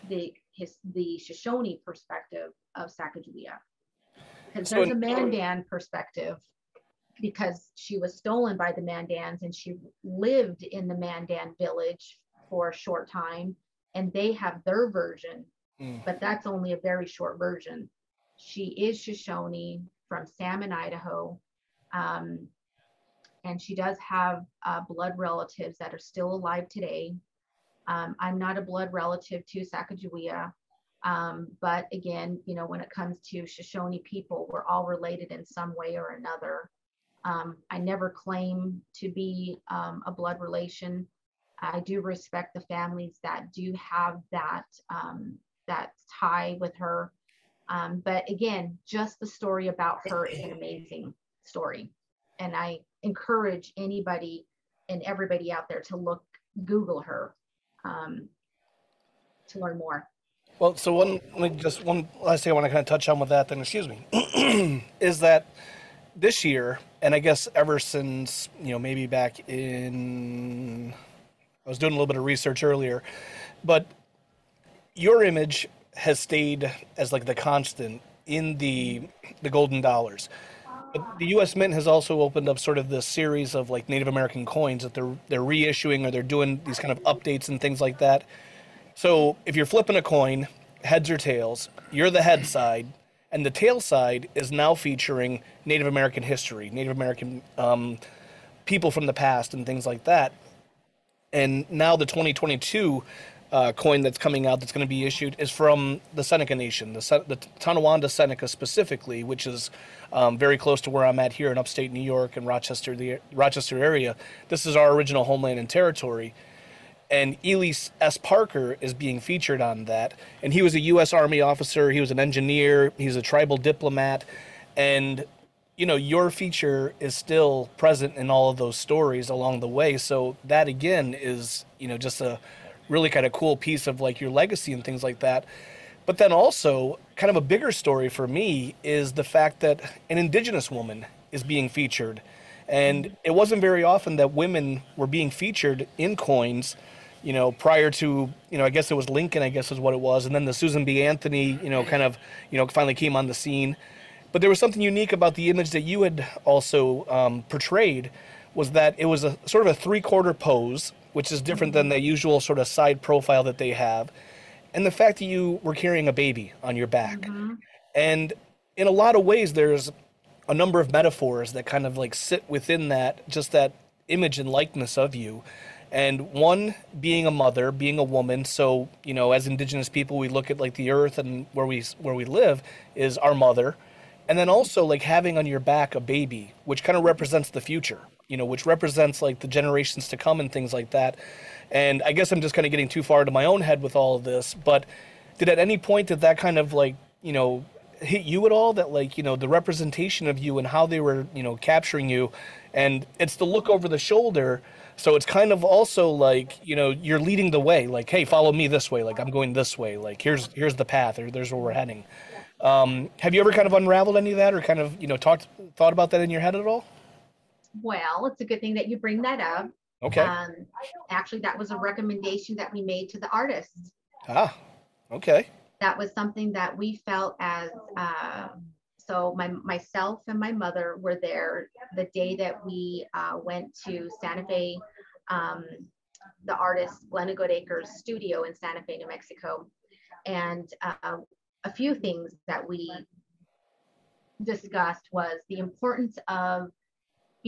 the his the Shoshone perspective of Sacagawea. Because So there's a Mandan perspective because she was stolen by the Mandans and she lived in the Mandan village for a short time and they have their version, Mm. but that's only a very short version. She is Shoshone from Salmon, Idaho. Um, and she does have uh, blood relatives that are still alive today. Um, I'm not a blood relative to Sacagawea. Um, but again, you know, when it comes to Shoshone people, we're all related in some way or another. Um, I never claim to be um, a blood relation. I do respect the families that do have that um, that tie with her. Um, but again, just the story about her is an amazing story, and I encourage anybody and everybody out there to look Google her um, to learn more. Well, so one, just one last thing I want to kind of touch on with that, then, excuse me, is that this year, and I guess ever since, you know, maybe back in, I was doing a little bit of research earlier, but your image has stayed as like the constant in the the golden dollars. But the U.S. Mint has also opened up sort of this series of like Native American coins that they're they're reissuing or they're doing these kind of updates and things like that. So if you're flipping a coin, heads or tails, you're the head side, and the tail side is now featuring Native American history, Native American um, people from the past, and things like that. And now the 2022 uh, coin that's coming out that's going to be issued is from the Seneca Nation, the, Se- the Tonawanda Seneca specifically, which is um, very close to where I'm at here in upstate New York and Rochester, the Rochester area. This is our original homeland and territory and Ely S. Parker is being featured on that. And he was a U.S. Army officer. He was an engineer. He's a tribal diplomat, and you know, your feature is still present in all of those stories along the way. So that again is, you know, just a really kind of cool piece of like your legacy and things like that. But then also, kind of a bigger story for me is the fact that an indigenous woman is being featured. And it wasn't very often that women were being featured in coins, you know, prior to, you know, I guess it was Lincoln, I guess is what it was. And then the Susan B. Anthony, you know, kind of, you know, finally came on the scene. But there was something unique about the image that you had also um, portrayed was that it was a sort of a three quarter pose, which is different than the usual sort of side profile that they have. And the fact that you were carrying a baby on your back. Mm-hmm. And in a lot of ways, there's a number of metaphors that kind of like sit within that, just that image and likeness of you. And one being a mother, being a woman. So, you know, as indigenous people, we look at like the earth and where we, where we live is our mother and then also like having on your back a baby which kind of represents the future you know which represents like the generations to come and things like that. And i guess i'm just kind of getting too far into my own head with all of this but did at any point did that kind of like you know hit you at all that like you know the representation of you and how they were you know capturing you? And it's the look over the shoulder so it's kind of also like you know you're leading the way like hey follow me this way like i'm going this way like here's here's the path or there's where we're heading. Um, have you ever kind of unraveled any of that, or kind of you know talked thought about that in your head at all? Well, it's a good thing that you bring that up. Okay. Um, actually, that was a recommendation that we made to the artists. Ah, okay. That was something that we felt as uh, so. My myself and my mother were there the day that we uh, went to Santa Fe, um, the artist Glenna Goodacre's studio in Santa Fe, New Mexico, and uh, a few things that we discussed was the importance of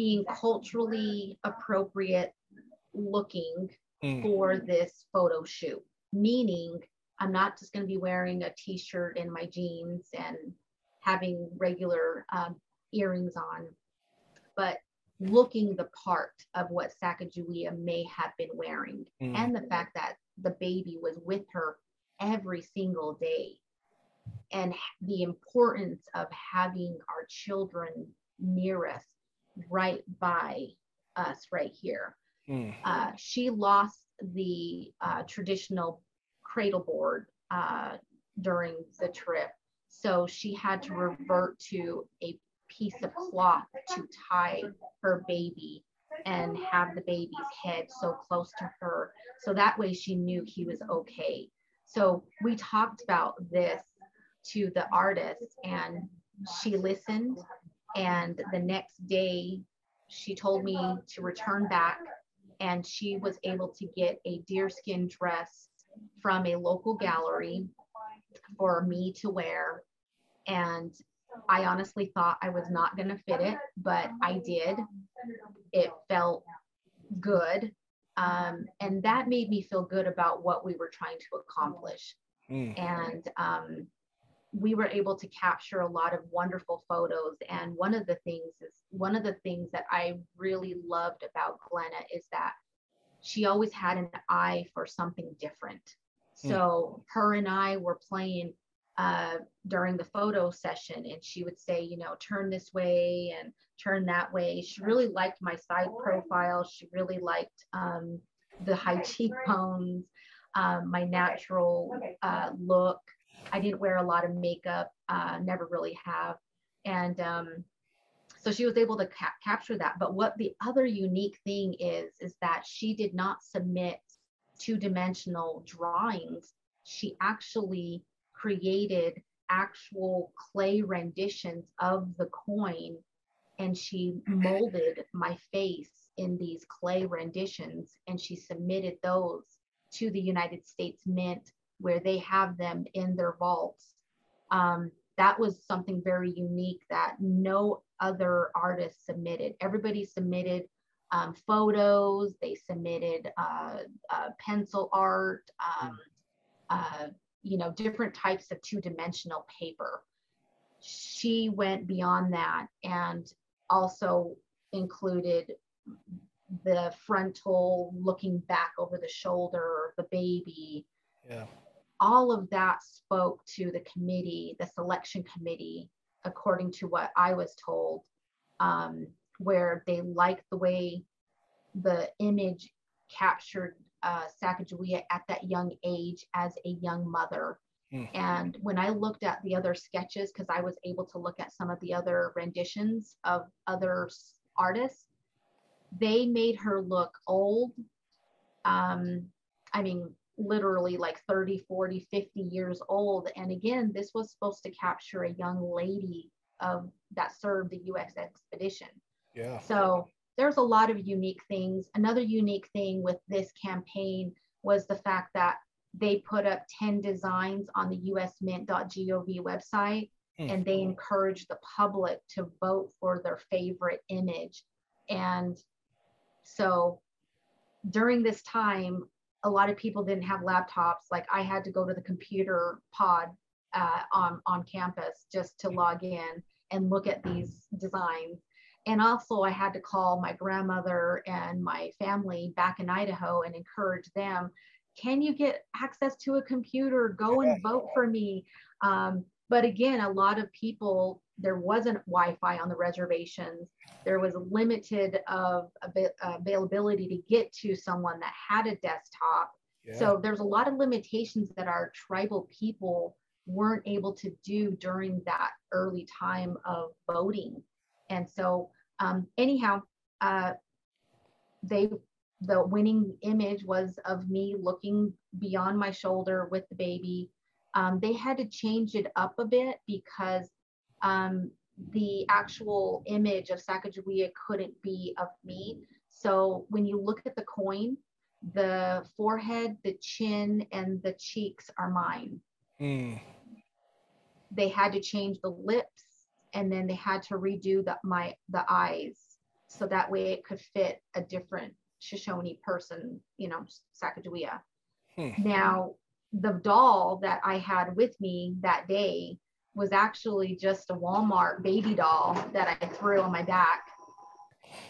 being culturally appropriate looking Mm. for this photo shoot meaning i'm not just going to be wearing a t-shirt and my jeans and having regular um, earrings on but looking the part of what sacagawea may have been wearing Mm. and the fact that the baby was with her every single day and the importance of having our children near us right by us right here. Mm. uh, she lost the uh, traditional cradle board uh, during the trip. So she had to revert to a piece of cloth to tie her baby and have the baby's head so close to her. So that way she knew he was okay. So we talked about this to the artist and she listened and the next day she told me to return back and she was able to get a deerskin dress from a local gallery for me to wear. And i honestly thought i was not going to fit it but i did. It felt good. Um, and that made me feel good about what we were trying to accomplish. Mm. and um, we were able to capture a lot of wonderful photos. And one of the things is one of the things that i really loved about glenna is that she always had an eye for something different. So her and i were playing uh, during the photo session and she would say you know turn this way and turn that way. She really liked my side profile. She really liked um, the high cheekbones um, my natural uh, look I didn't wear a lot of makeup, uh, never really have. And um, so she was able to ca- capture that. But what the other unique thing is, is that she did not submit two dimensional drawings. She actually created actual clay renditions of the coin and she molded my face in these clay renditions and she submitted those to the United States Mint where they have them in their vaults. Um, that was something very unique that no other artist submitted. Everybody submitted um, photos, they submitted uh, uh, pencil art, um, uh, you know, different types of two dimensional paper. She went beyond that and also included the frontal looking back over the shoulder, the baby, Yeah. All of that spoke to the committee, the selection committee, according to what I was told, um, where they liked the way the image captured uh, Sacagawea at that young age as a young mother. Mm. And when I looked at the other sketches, because I was able to look at some of the other renditions of other artists, they made her look old. Um, I mean, literally like 30, 40, 50 years old. And again, this was supposed to capture a young lady of that served the US expedition. Yeah. So there's a lot of unique things. Another unique thing with this campaign was the fact that they put up 10 designs on the usmint.gov website mm. and they encouraged the public to vote for their favorite image. And so during this time, a lot of people didn't have laptops. Like I had to go to the computer pod uh, on, on campus just to log in and look at these designs. And also, I had to call my grandmother and my family back in Idaho and encourage them can you get access to a computer? Go and vote for me. Um, but again, a lot of people, there wasn't Wi-Fi on the reservations. There was limited of availability to get to someone that had a desktop. Yeah. So there's a lot of limitations that our tribal people weren't able to do during that early time of voting. And so, um, anyhow, uh, they the winning image was of me looking beyond my shoulder with the baby. Um, they had to change it up a bit because um, the actual image of Sacagawea couldn't be of me. So when you look at the coin, the forehead, the chin, and the cheeks are mine. Mm. They had to change the lips, and then they had to redo the my the eyes so that way it could fit a different Shoshone person, you know, Sacagawea. Hmm. Now, the doll that I had with me that day was actually just a Walmart baby doll that I threw on my back.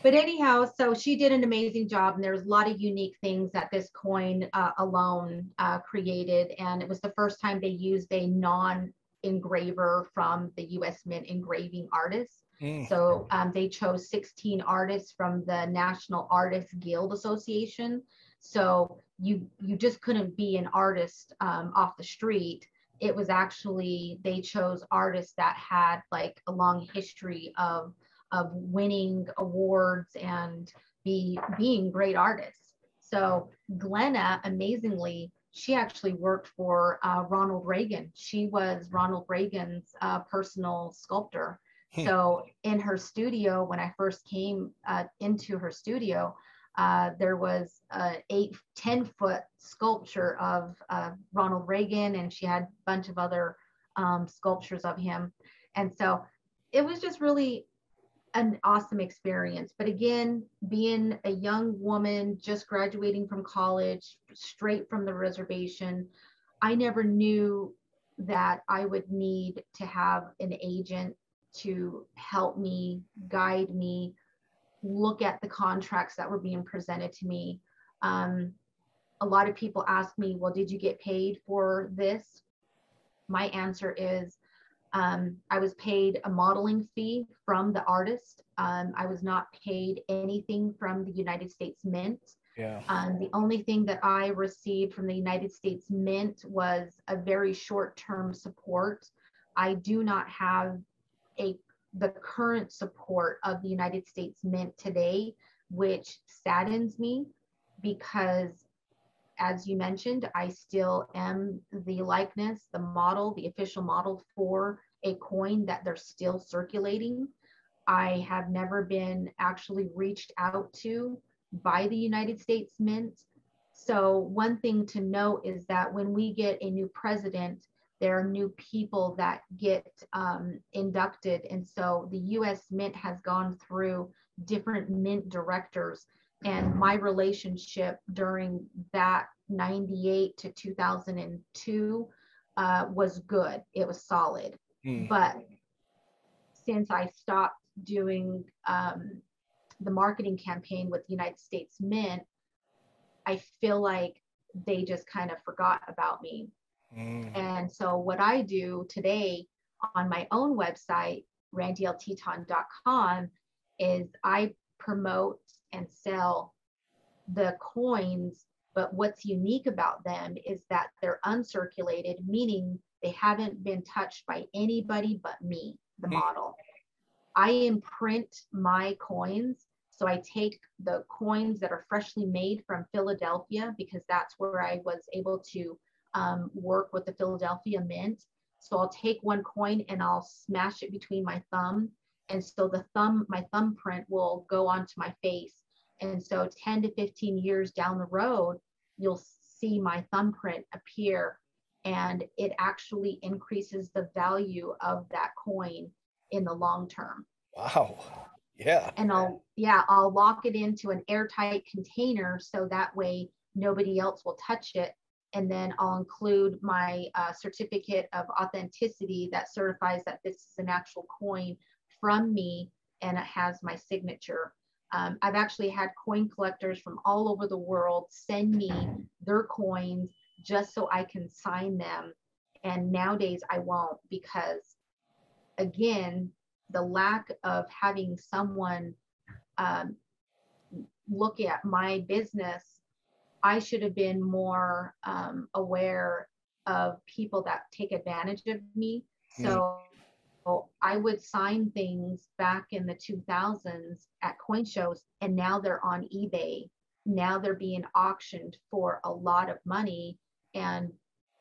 But anyhow, so she did an amazing job, and there's a lot of unique things that this coin uh, alone uh, created. And it was the first time they used a non engraver from the US Mint engraving artist. Mm. So um, they chose 16 artists from the National Artists Guild Association. So you you just couldn't be an artist um, off the street. It was actually they chose artists that had like a long history of of winning awards and be being great artists. So Glenna, amazingly, she actually worked for uh, Ronald Reagan. She was Ronald Reagan's uh, personal sculptor. Hmm. So in her studio, when I first came uh, into her studio, uh, there was an eight, 10 foot sculpture of uh, Ronald Reagan, and she had a bunch of other um, sculptures of him. And so it was just really an awesome experience. But again, being a young woman just graduating from college, straight from the reservation, I never knew that I would need to have an agent to help me, guide me, look at the contracts that were being presented to me. Um, a lot of people ask me, well, did you get paid for this? My answer is um, I was paid a modeling fee from the artist. Um, I was not paid anything from the United States Mint. Yeah. Um, the only thing that I received from the United States Mint was a very short term support. I do not have a the current support of the United States Mint today, which saddens me because, as you mentioned, I still am the likeness, the model, the official model for a coin that they're still circulating. I have never been actually reached out to by the United States Mint. So, one thing to note is that when we get a new president, there are new people that get um, inducted. And so the US Mint has gone through different mint directors. And my relationship during that 98 to 2002 uh, was good, it was solid. Mm. But since I stopped doing um, the marketing campaign with the United States Mint, I feel like they just kind of forgot about me Mm. And so what I do today on my own website, randylteton.com, is I promote and sell the coins, but what's unique about them is that they're uncirculated, meaning they haven't been touched by anybody but me, the Hmm. model. I imprint my coins. So I take the coins that are freshly made from Philadelphia because that's where I was able to um, work with the Philadelphia Mint. So I'll take one coin and I'll smash it between my thumb. And so the thumb, my thumbprint will go onto my face. And so 10 to 15 years down the road, you'll see my thumbprint appear and it actually increases the value of that coin in the long term Wow. Yeah. and I'll yeah, I'll lock it into an airtight container so that way nobody else will touch it. And then I'll include my uh, certificate of authenticity that certifies that this is an actual coin from me and it has my signature. Um, I've actually had coin collectors from all over the world send me their coins just so I can sign them. And nowadays I won't because, again, the lack of having someone um, look at my business, I should have been more um, aware of people that take advantage of me. So I would sign things back in the 2000s at coin shows, and now they're on eBay. Now they're being auctioned for a lot of money, and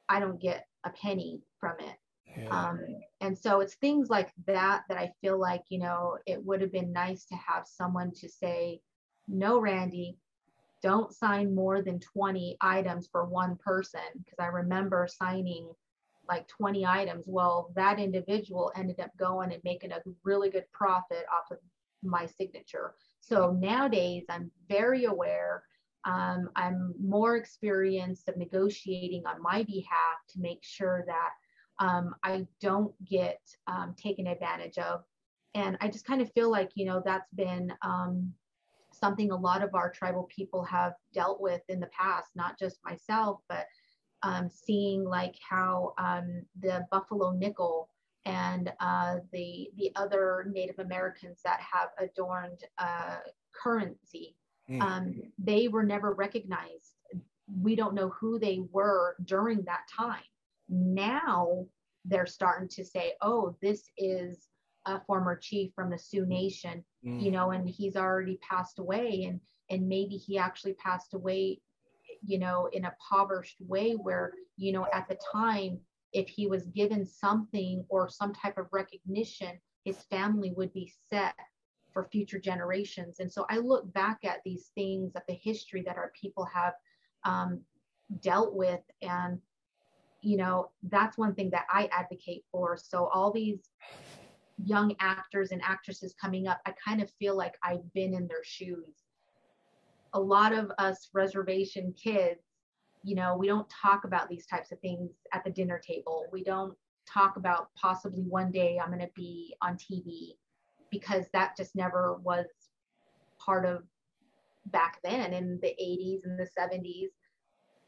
I don't get a penny from it. Yeah. Um, and so it's things like that that I feel like, you know, it would have been nice to have someone to say, no, Randy, don't sign more than 20 items for one person. Because I remember signing like 20 items. Well, that individual ended up going and making a really good profit off of my signature. So nowadays, I'm very aware. Um, I'm more experienced of negotiating on my behalf to make sure that um, I don't get um, taken advantage of. And I just kind of feel like, you know, that's been um, something a lot of our tribal people have dealt with in the past, not just myself, but um, seeing like how um, the Buffalo nickel and uh, the the other Native Americans that have adorned uh, currency, Mm. um, they were never recognized. We don't know who they were during that time. Now they're starting to say, "Oh, this is a former chief from the Sioux Nation," Mm. you know, and he's already passed away, and and maybe he actually passed away you know, in a impoverished way where, you know, at the time, if he was given something or some type of recognition, his family would be set for future generations. And so I look back at these things, at the history that our people have um, dealt with. And, you know, that's one thing that I advocate for. So all these young actors and actresses coming up, I kind of feel like I've been in their shoes a lot of us reservation kids, you know, we don't talk about these types of things at the dinner table. We don't talk about possibly one day I'm going to be on TV because that just never was part of back then in the 80s and the 70s.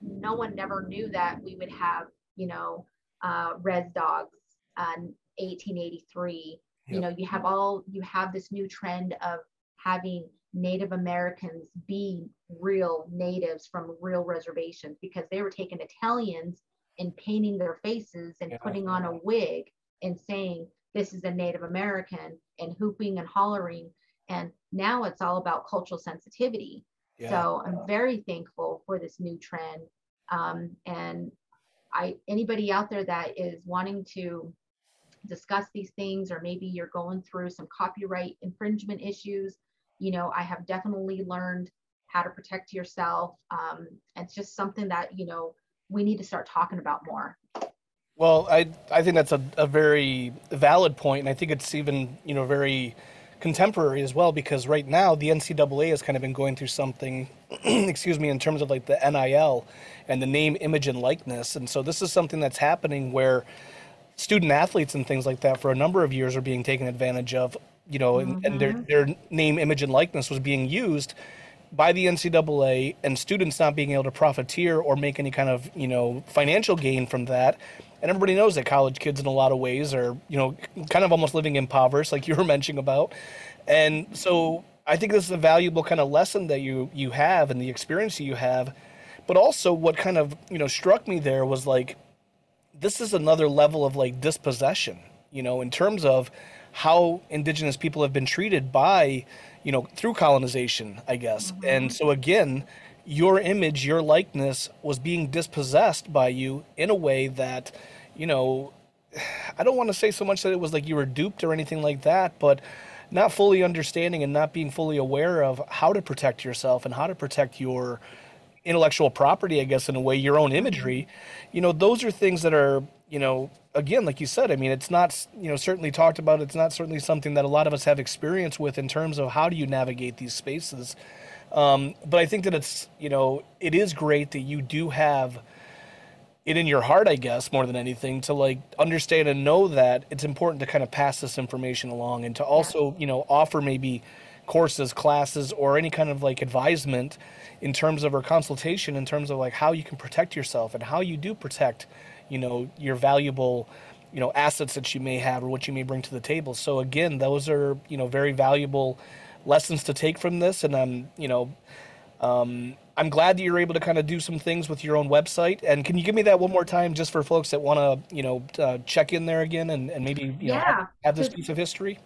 No one never knew that we would have, you know, uh, Res Dogs on 1883. You know, you have all, you have this new trend of having Native Americans be real natives from real reservations because they were taking Italians and painting their faces and Yeah. putting on a wig and saying this is a Native American and hooping and hollering. And now it's all about cultural sensitivity. Yeah. So I'm very thankful for this new trend. Um, and I anybody out there that is wanting to discuss these things, or maybe you're going through some copyright infringement issues, you know, I have definitely learned how to protect yourself. Um, it's just something that you know we need to start talking about more. Well, I I think that's a, a very valid point, and I think it's even you know very contemporary as well because right now the NCAA has kind of been going through something, excuse me, in terms of like the NIL and the name, image, and likeness, and so this is something that's happening where student athletes and things like that for a number of years are being taken advantage of, you know, and, and their mm-hmm. their name, image, and likeness was being used by the NCAA and students not being able to profiteer or make any kind of you know financial gain from that. And everybody knows that college kids in a lot of ways are you know kind of almost living impoverished, like you were mentioning about. And so I think this is a valuable kind of lesson that you you have and the experience you have. But also what kind of, you know, struck me there was like this is another level of like dispossession, you know, in terms of how indigenous people have been treated by, you know, through colonization, I guess. Mm-hmm. And so again, your image, your likeness was being dispossessed by you in a way that, you know, I don't want to say so much that it was like you were duped or anything like that, but not fully understanding and not being fully aware of how to protect yourself and how to protect your intellectual property, I guess, in a way, your own imagery, you know, those are things that are, you know, again, like you said, I mean, it's not, you know, certainly talked about. It's not certainly something that a lot of us have experience with in terms of how do you navigate these spaces. Um, but I think that it's, you know, it is great that you do have it in your heart, I guess, more than anything, to like understand and know that it's important to kind of pass this information along and to also, you know, offer maybe courses, classes, or any kind of like advisement in terms of or consultation in terms of like how you can protect yourself and how you do protect, you know, your valuable, you know, assets that you may have or what you may bring to the table. So again, those are, you know, very valuable lessons to take from this. And I'm, you know, um, I'm glad that you're able to kind of do some things with your own website. And can you give me that one more time, just for folks that want to, you know, uh, check in there again and, and maybe you know have, have this piece of history?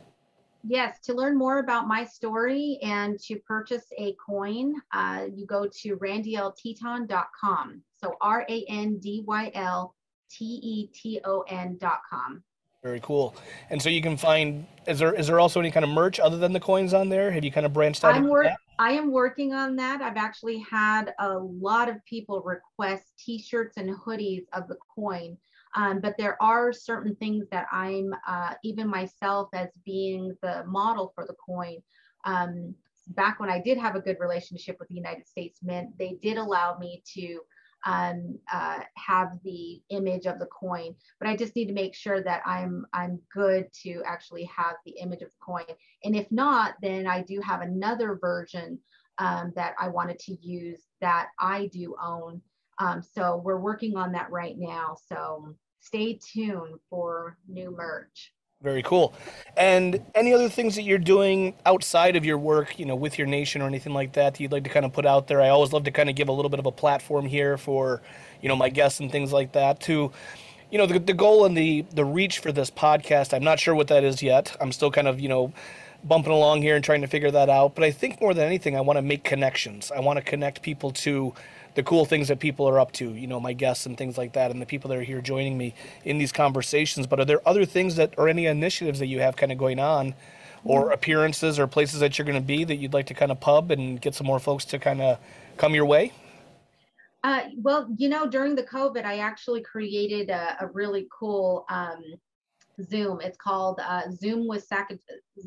Yes, to learn more about my story and to purchase a coin, uh, you go to randylteton.com. So R A N D Y L T E T O N.com. Very cool. And so you can find is there is there also any kind of merch other than the coins on there? Have you kind of branched out? I'm work, I am working on that. I've actually had a lot of people request t-shirts and hoodies of the coin. Um, but there are certain things that I'm, uh, even myself as being the model for the coin, um, back when I did have a good relationship with the United States Mint, they did allow me to um, uh, have the image of the coin, but I just need to make sure that I'm I'm good to actually have the image of the coin. And if not, then I do have another version um, that I wanted to use that I do own. Um, so we're working on that right now. So stay tuned for new merch. Very cool. And any other things that you're doing outside of your work, you know, with your nation or anything like that, that you'd like to kind of put out there? I always love to kind of give a little bit of a platform here for, you know, my guests and things like that to, you know, the, the goal and the, the reach for this podcast. I'm not sure what that is yet. I'm still kind of, you know, bumping along here and trying to figure that out. But I think more than anything, I want to make connections. I want to connect people to the cool things that people are up to, you know, my guests and things like that, and the people that are here joining me in these conversations. But are there other things that, or any initiatives that you have kind of going on, or mm-hmm. appearances or places that you're going to be that you'd like to kind of pub and get some more folks to kind of come your way? Uh, well, you know, during the COVID, I actually created a, a really cool um, Zoom. It's called uh, Zoom with Sac-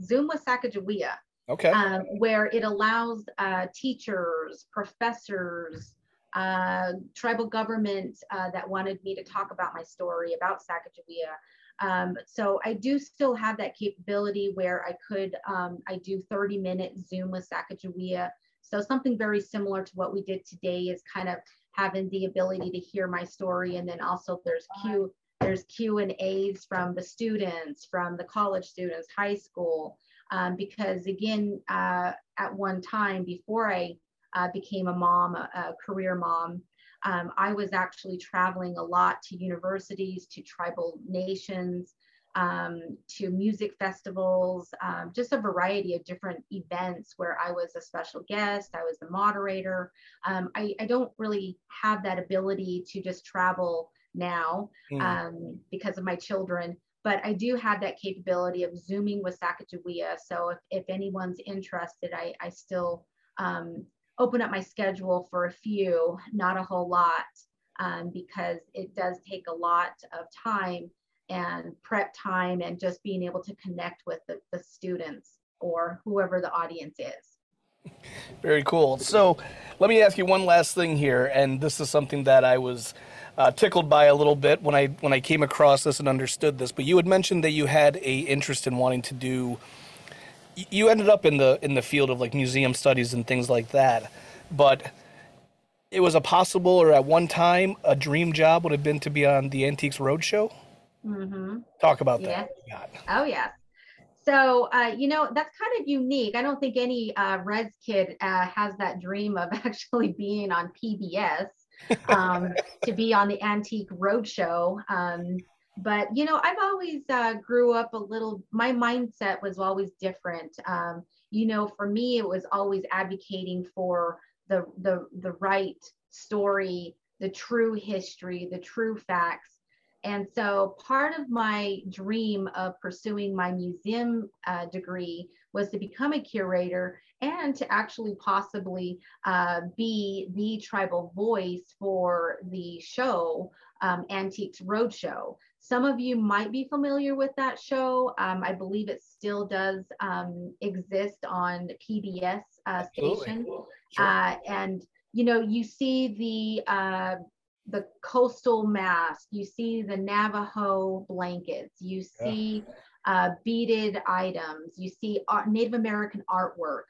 Zoom with Sacagawea. Okay. Um, where it allows uh, teachers, professors, uh, tribal government uh, that wanted me to talk about my story about Sacagawea. Um, so I do still have that capability where I could, um, I do 30 minute Zoom with Sacagawea. So something very similar to what we did today is kind of having the ability to hear my story. And then also there's Q, there's Q and A's from the students, from the college students, high school. Um, because again, uh, at one time before I uh, became a mom, a, a career mom. Um, I was actually traveling a lot to universities, to tribal nations, um, to music festivals, um, just a variety of different events where I was a special guest, I was the moderator. Um, I, I, don't really have that ability to just travel now mm. because of my children, but I do have that capability of Zooming with Sacagawea. So if, if anyone's interested, I, I still um, open up my schedule for a few, not a whole lot, um, because it does take a lot of time and prep time and just being able to connect with the, the students or whoever the audience is. Very cool. So let me ask you one last thing here, and this is something that I was uh, tickled by a little bit when I when I came across this and understood this. But you had mentioned that you had a interest in wanting to do you ended up in the in the field of like museum studies and things like that, but it was a possible or at one time a dream job would have been to be on the Antiques Roadshow. Mm-hmm. Talk about that. Yes. Oh yes. so uh, you know that's kind of unique. I don't think any uh, Reds kid uh, has that dream of actually being on PBS um, to be on the Antique Roadshow. Um, but you know, I've always uh, grew up a little. My mindset was always different. Um, you know, for me, it was always advocating for the the the right story, the true history, the true facts. And so part of my dream of pursuing my museum uh, degree was to become a curator and to actually possibly uh, be the tribal voice for the show, um, Antiques Roadshow. Some of you might be familiar with that show. Um, I believe it still does um, exist on PBS uh, station. Sure. Uh, and you know, you see the uh, the coastal mask, you see the Navajo blankets, you see yeah. uh, beaded items, you see art, Native American artwork,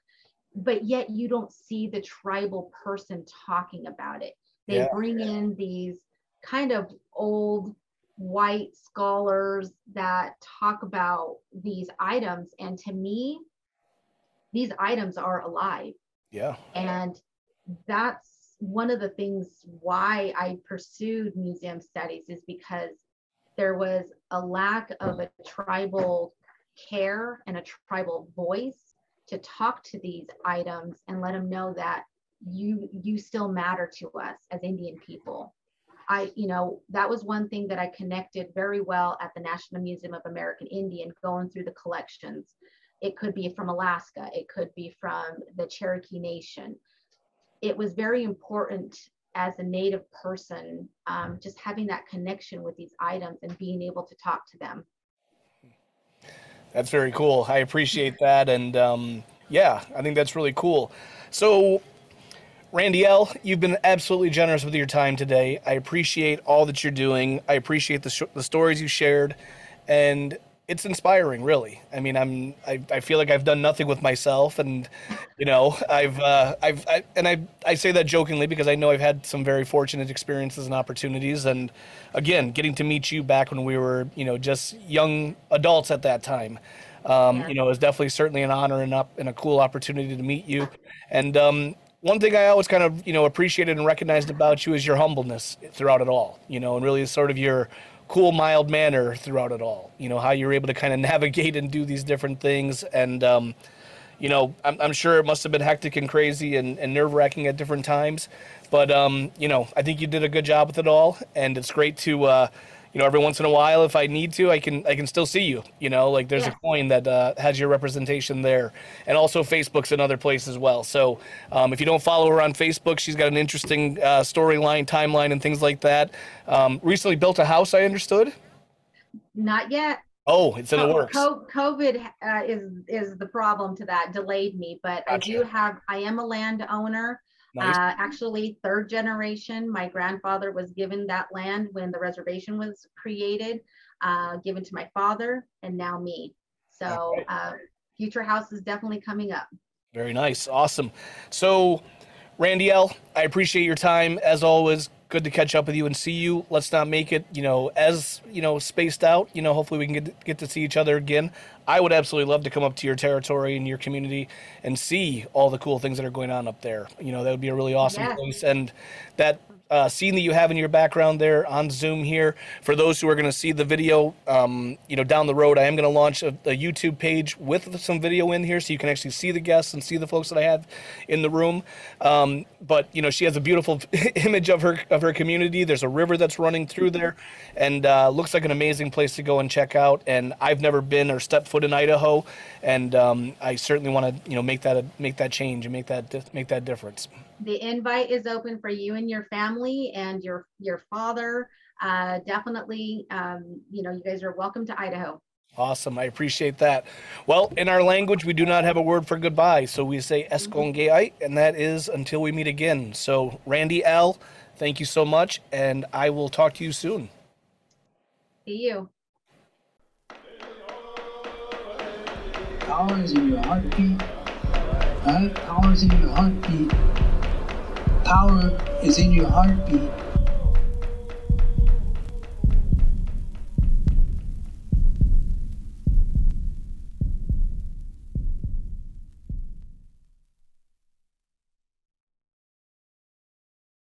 but yet you don't see the tribal person talking about it. They yeah. bring in these kind of old white scholars that talk about these items. And to me, these items are alive. Yeah. And that's one of the things why I pursued museum studies is because there was a lack of a tribal care and a tribal voice to talk to these items and let them know that you you still matter to us as Indian people. I, you know, that was one thing that I connected very well at the National Museum of American Indian, going through the collections. It could be from Alaska, it could be from the Cherokee Nation, it was very important as a native person, um, just having that connection with these items and being able to talk to them. That's very cool. I appreciate that. And um, yeah, I think that's really cool. So, Randy'L., you've been absolutely generous with your time today. I appreciate all that you're doing. I appreciate the, sh- the stories you shared. And it's inspiring, really. I mean, I'm I, I feel like I've done nothing with myself, and you know, I've uh, I've I, and I I say that jokingly because I know I've had some very fortunate experiences and opportunities, and again, getting to meet you back when we were you know just young adults at that time. Um, yeah. You know, is definitely certainly an honor and up and a cool opportunity to meet you. And um, one thing I always kind of you know appreciated and recognized about you is your humbleness throughout it all. You know, and really sort of your cool, mild manner throughout it all. You know, how you're able to kind of navigate and do these different things. And, um, you know, I'm, I'm, sure it must have been hectic and crazy and, and nerve wracking at different times. But, um, you know, I think you did a good job with it all. And it's great to, uh, you know, every once in a while, if I need to, I can I can still see you. You know, like there's yeah. a coin that uh, has your representation there, and also Facebook's another place as well. So um, if you don't follow her on Facebook, she's got an interesting uh, storyline, timeline, and things like that. Um, recently built a house, I understood. Not yet. Oh, it's in the works. COVID uh, is is the problem to that. Delayed me, but gotcha. I do have. I am a landowner. Nice. Uh, actually, third generation. My grandfather was given that land when the reservation was created, uh, given to my father, and now me. So, uh, future house is definitely coming up. Very nice. Awesome. So, Randy'L., I appreciate your time as always good to catch up with you and see you. Let's not make it, you know, as you know, spaced out. You know, hopefully we can get get to see each other again. I would absolutely love to come up to your territory and your community and see all the cool things that are going on up there. You know, that would be a really awesome yeah. place. And that uh, scene that you have in your background there on Zoom here. For those who are going to see the video, um, you know, down the road, I am going to launch a, a, YouTube page with some video in here, so you can actually see the guests and see the folks that I have in the room. Um, but you know, she has a beautiful image of her of her community. There's a river that's running through there, and uh, looks like an amazing place to go and check out. And I've never been or stepped foot in Idaho, and um, I certainly want to you know make that a, make that change and make that make that difference the invite is open for you and your family and your your father. Uh, definitely, um, you know, you guys are welcome to Idaho. Awesome. I appreciate that. Well, in our language, we do not have a word for goodbye. So we say eskongeai, and that is until we meet again. So, Randy'L., thank you so much, and I will talk to you soon. See you. Power in your heartbeat. Right? Power in your heartbeat. Power is in your heartbeat.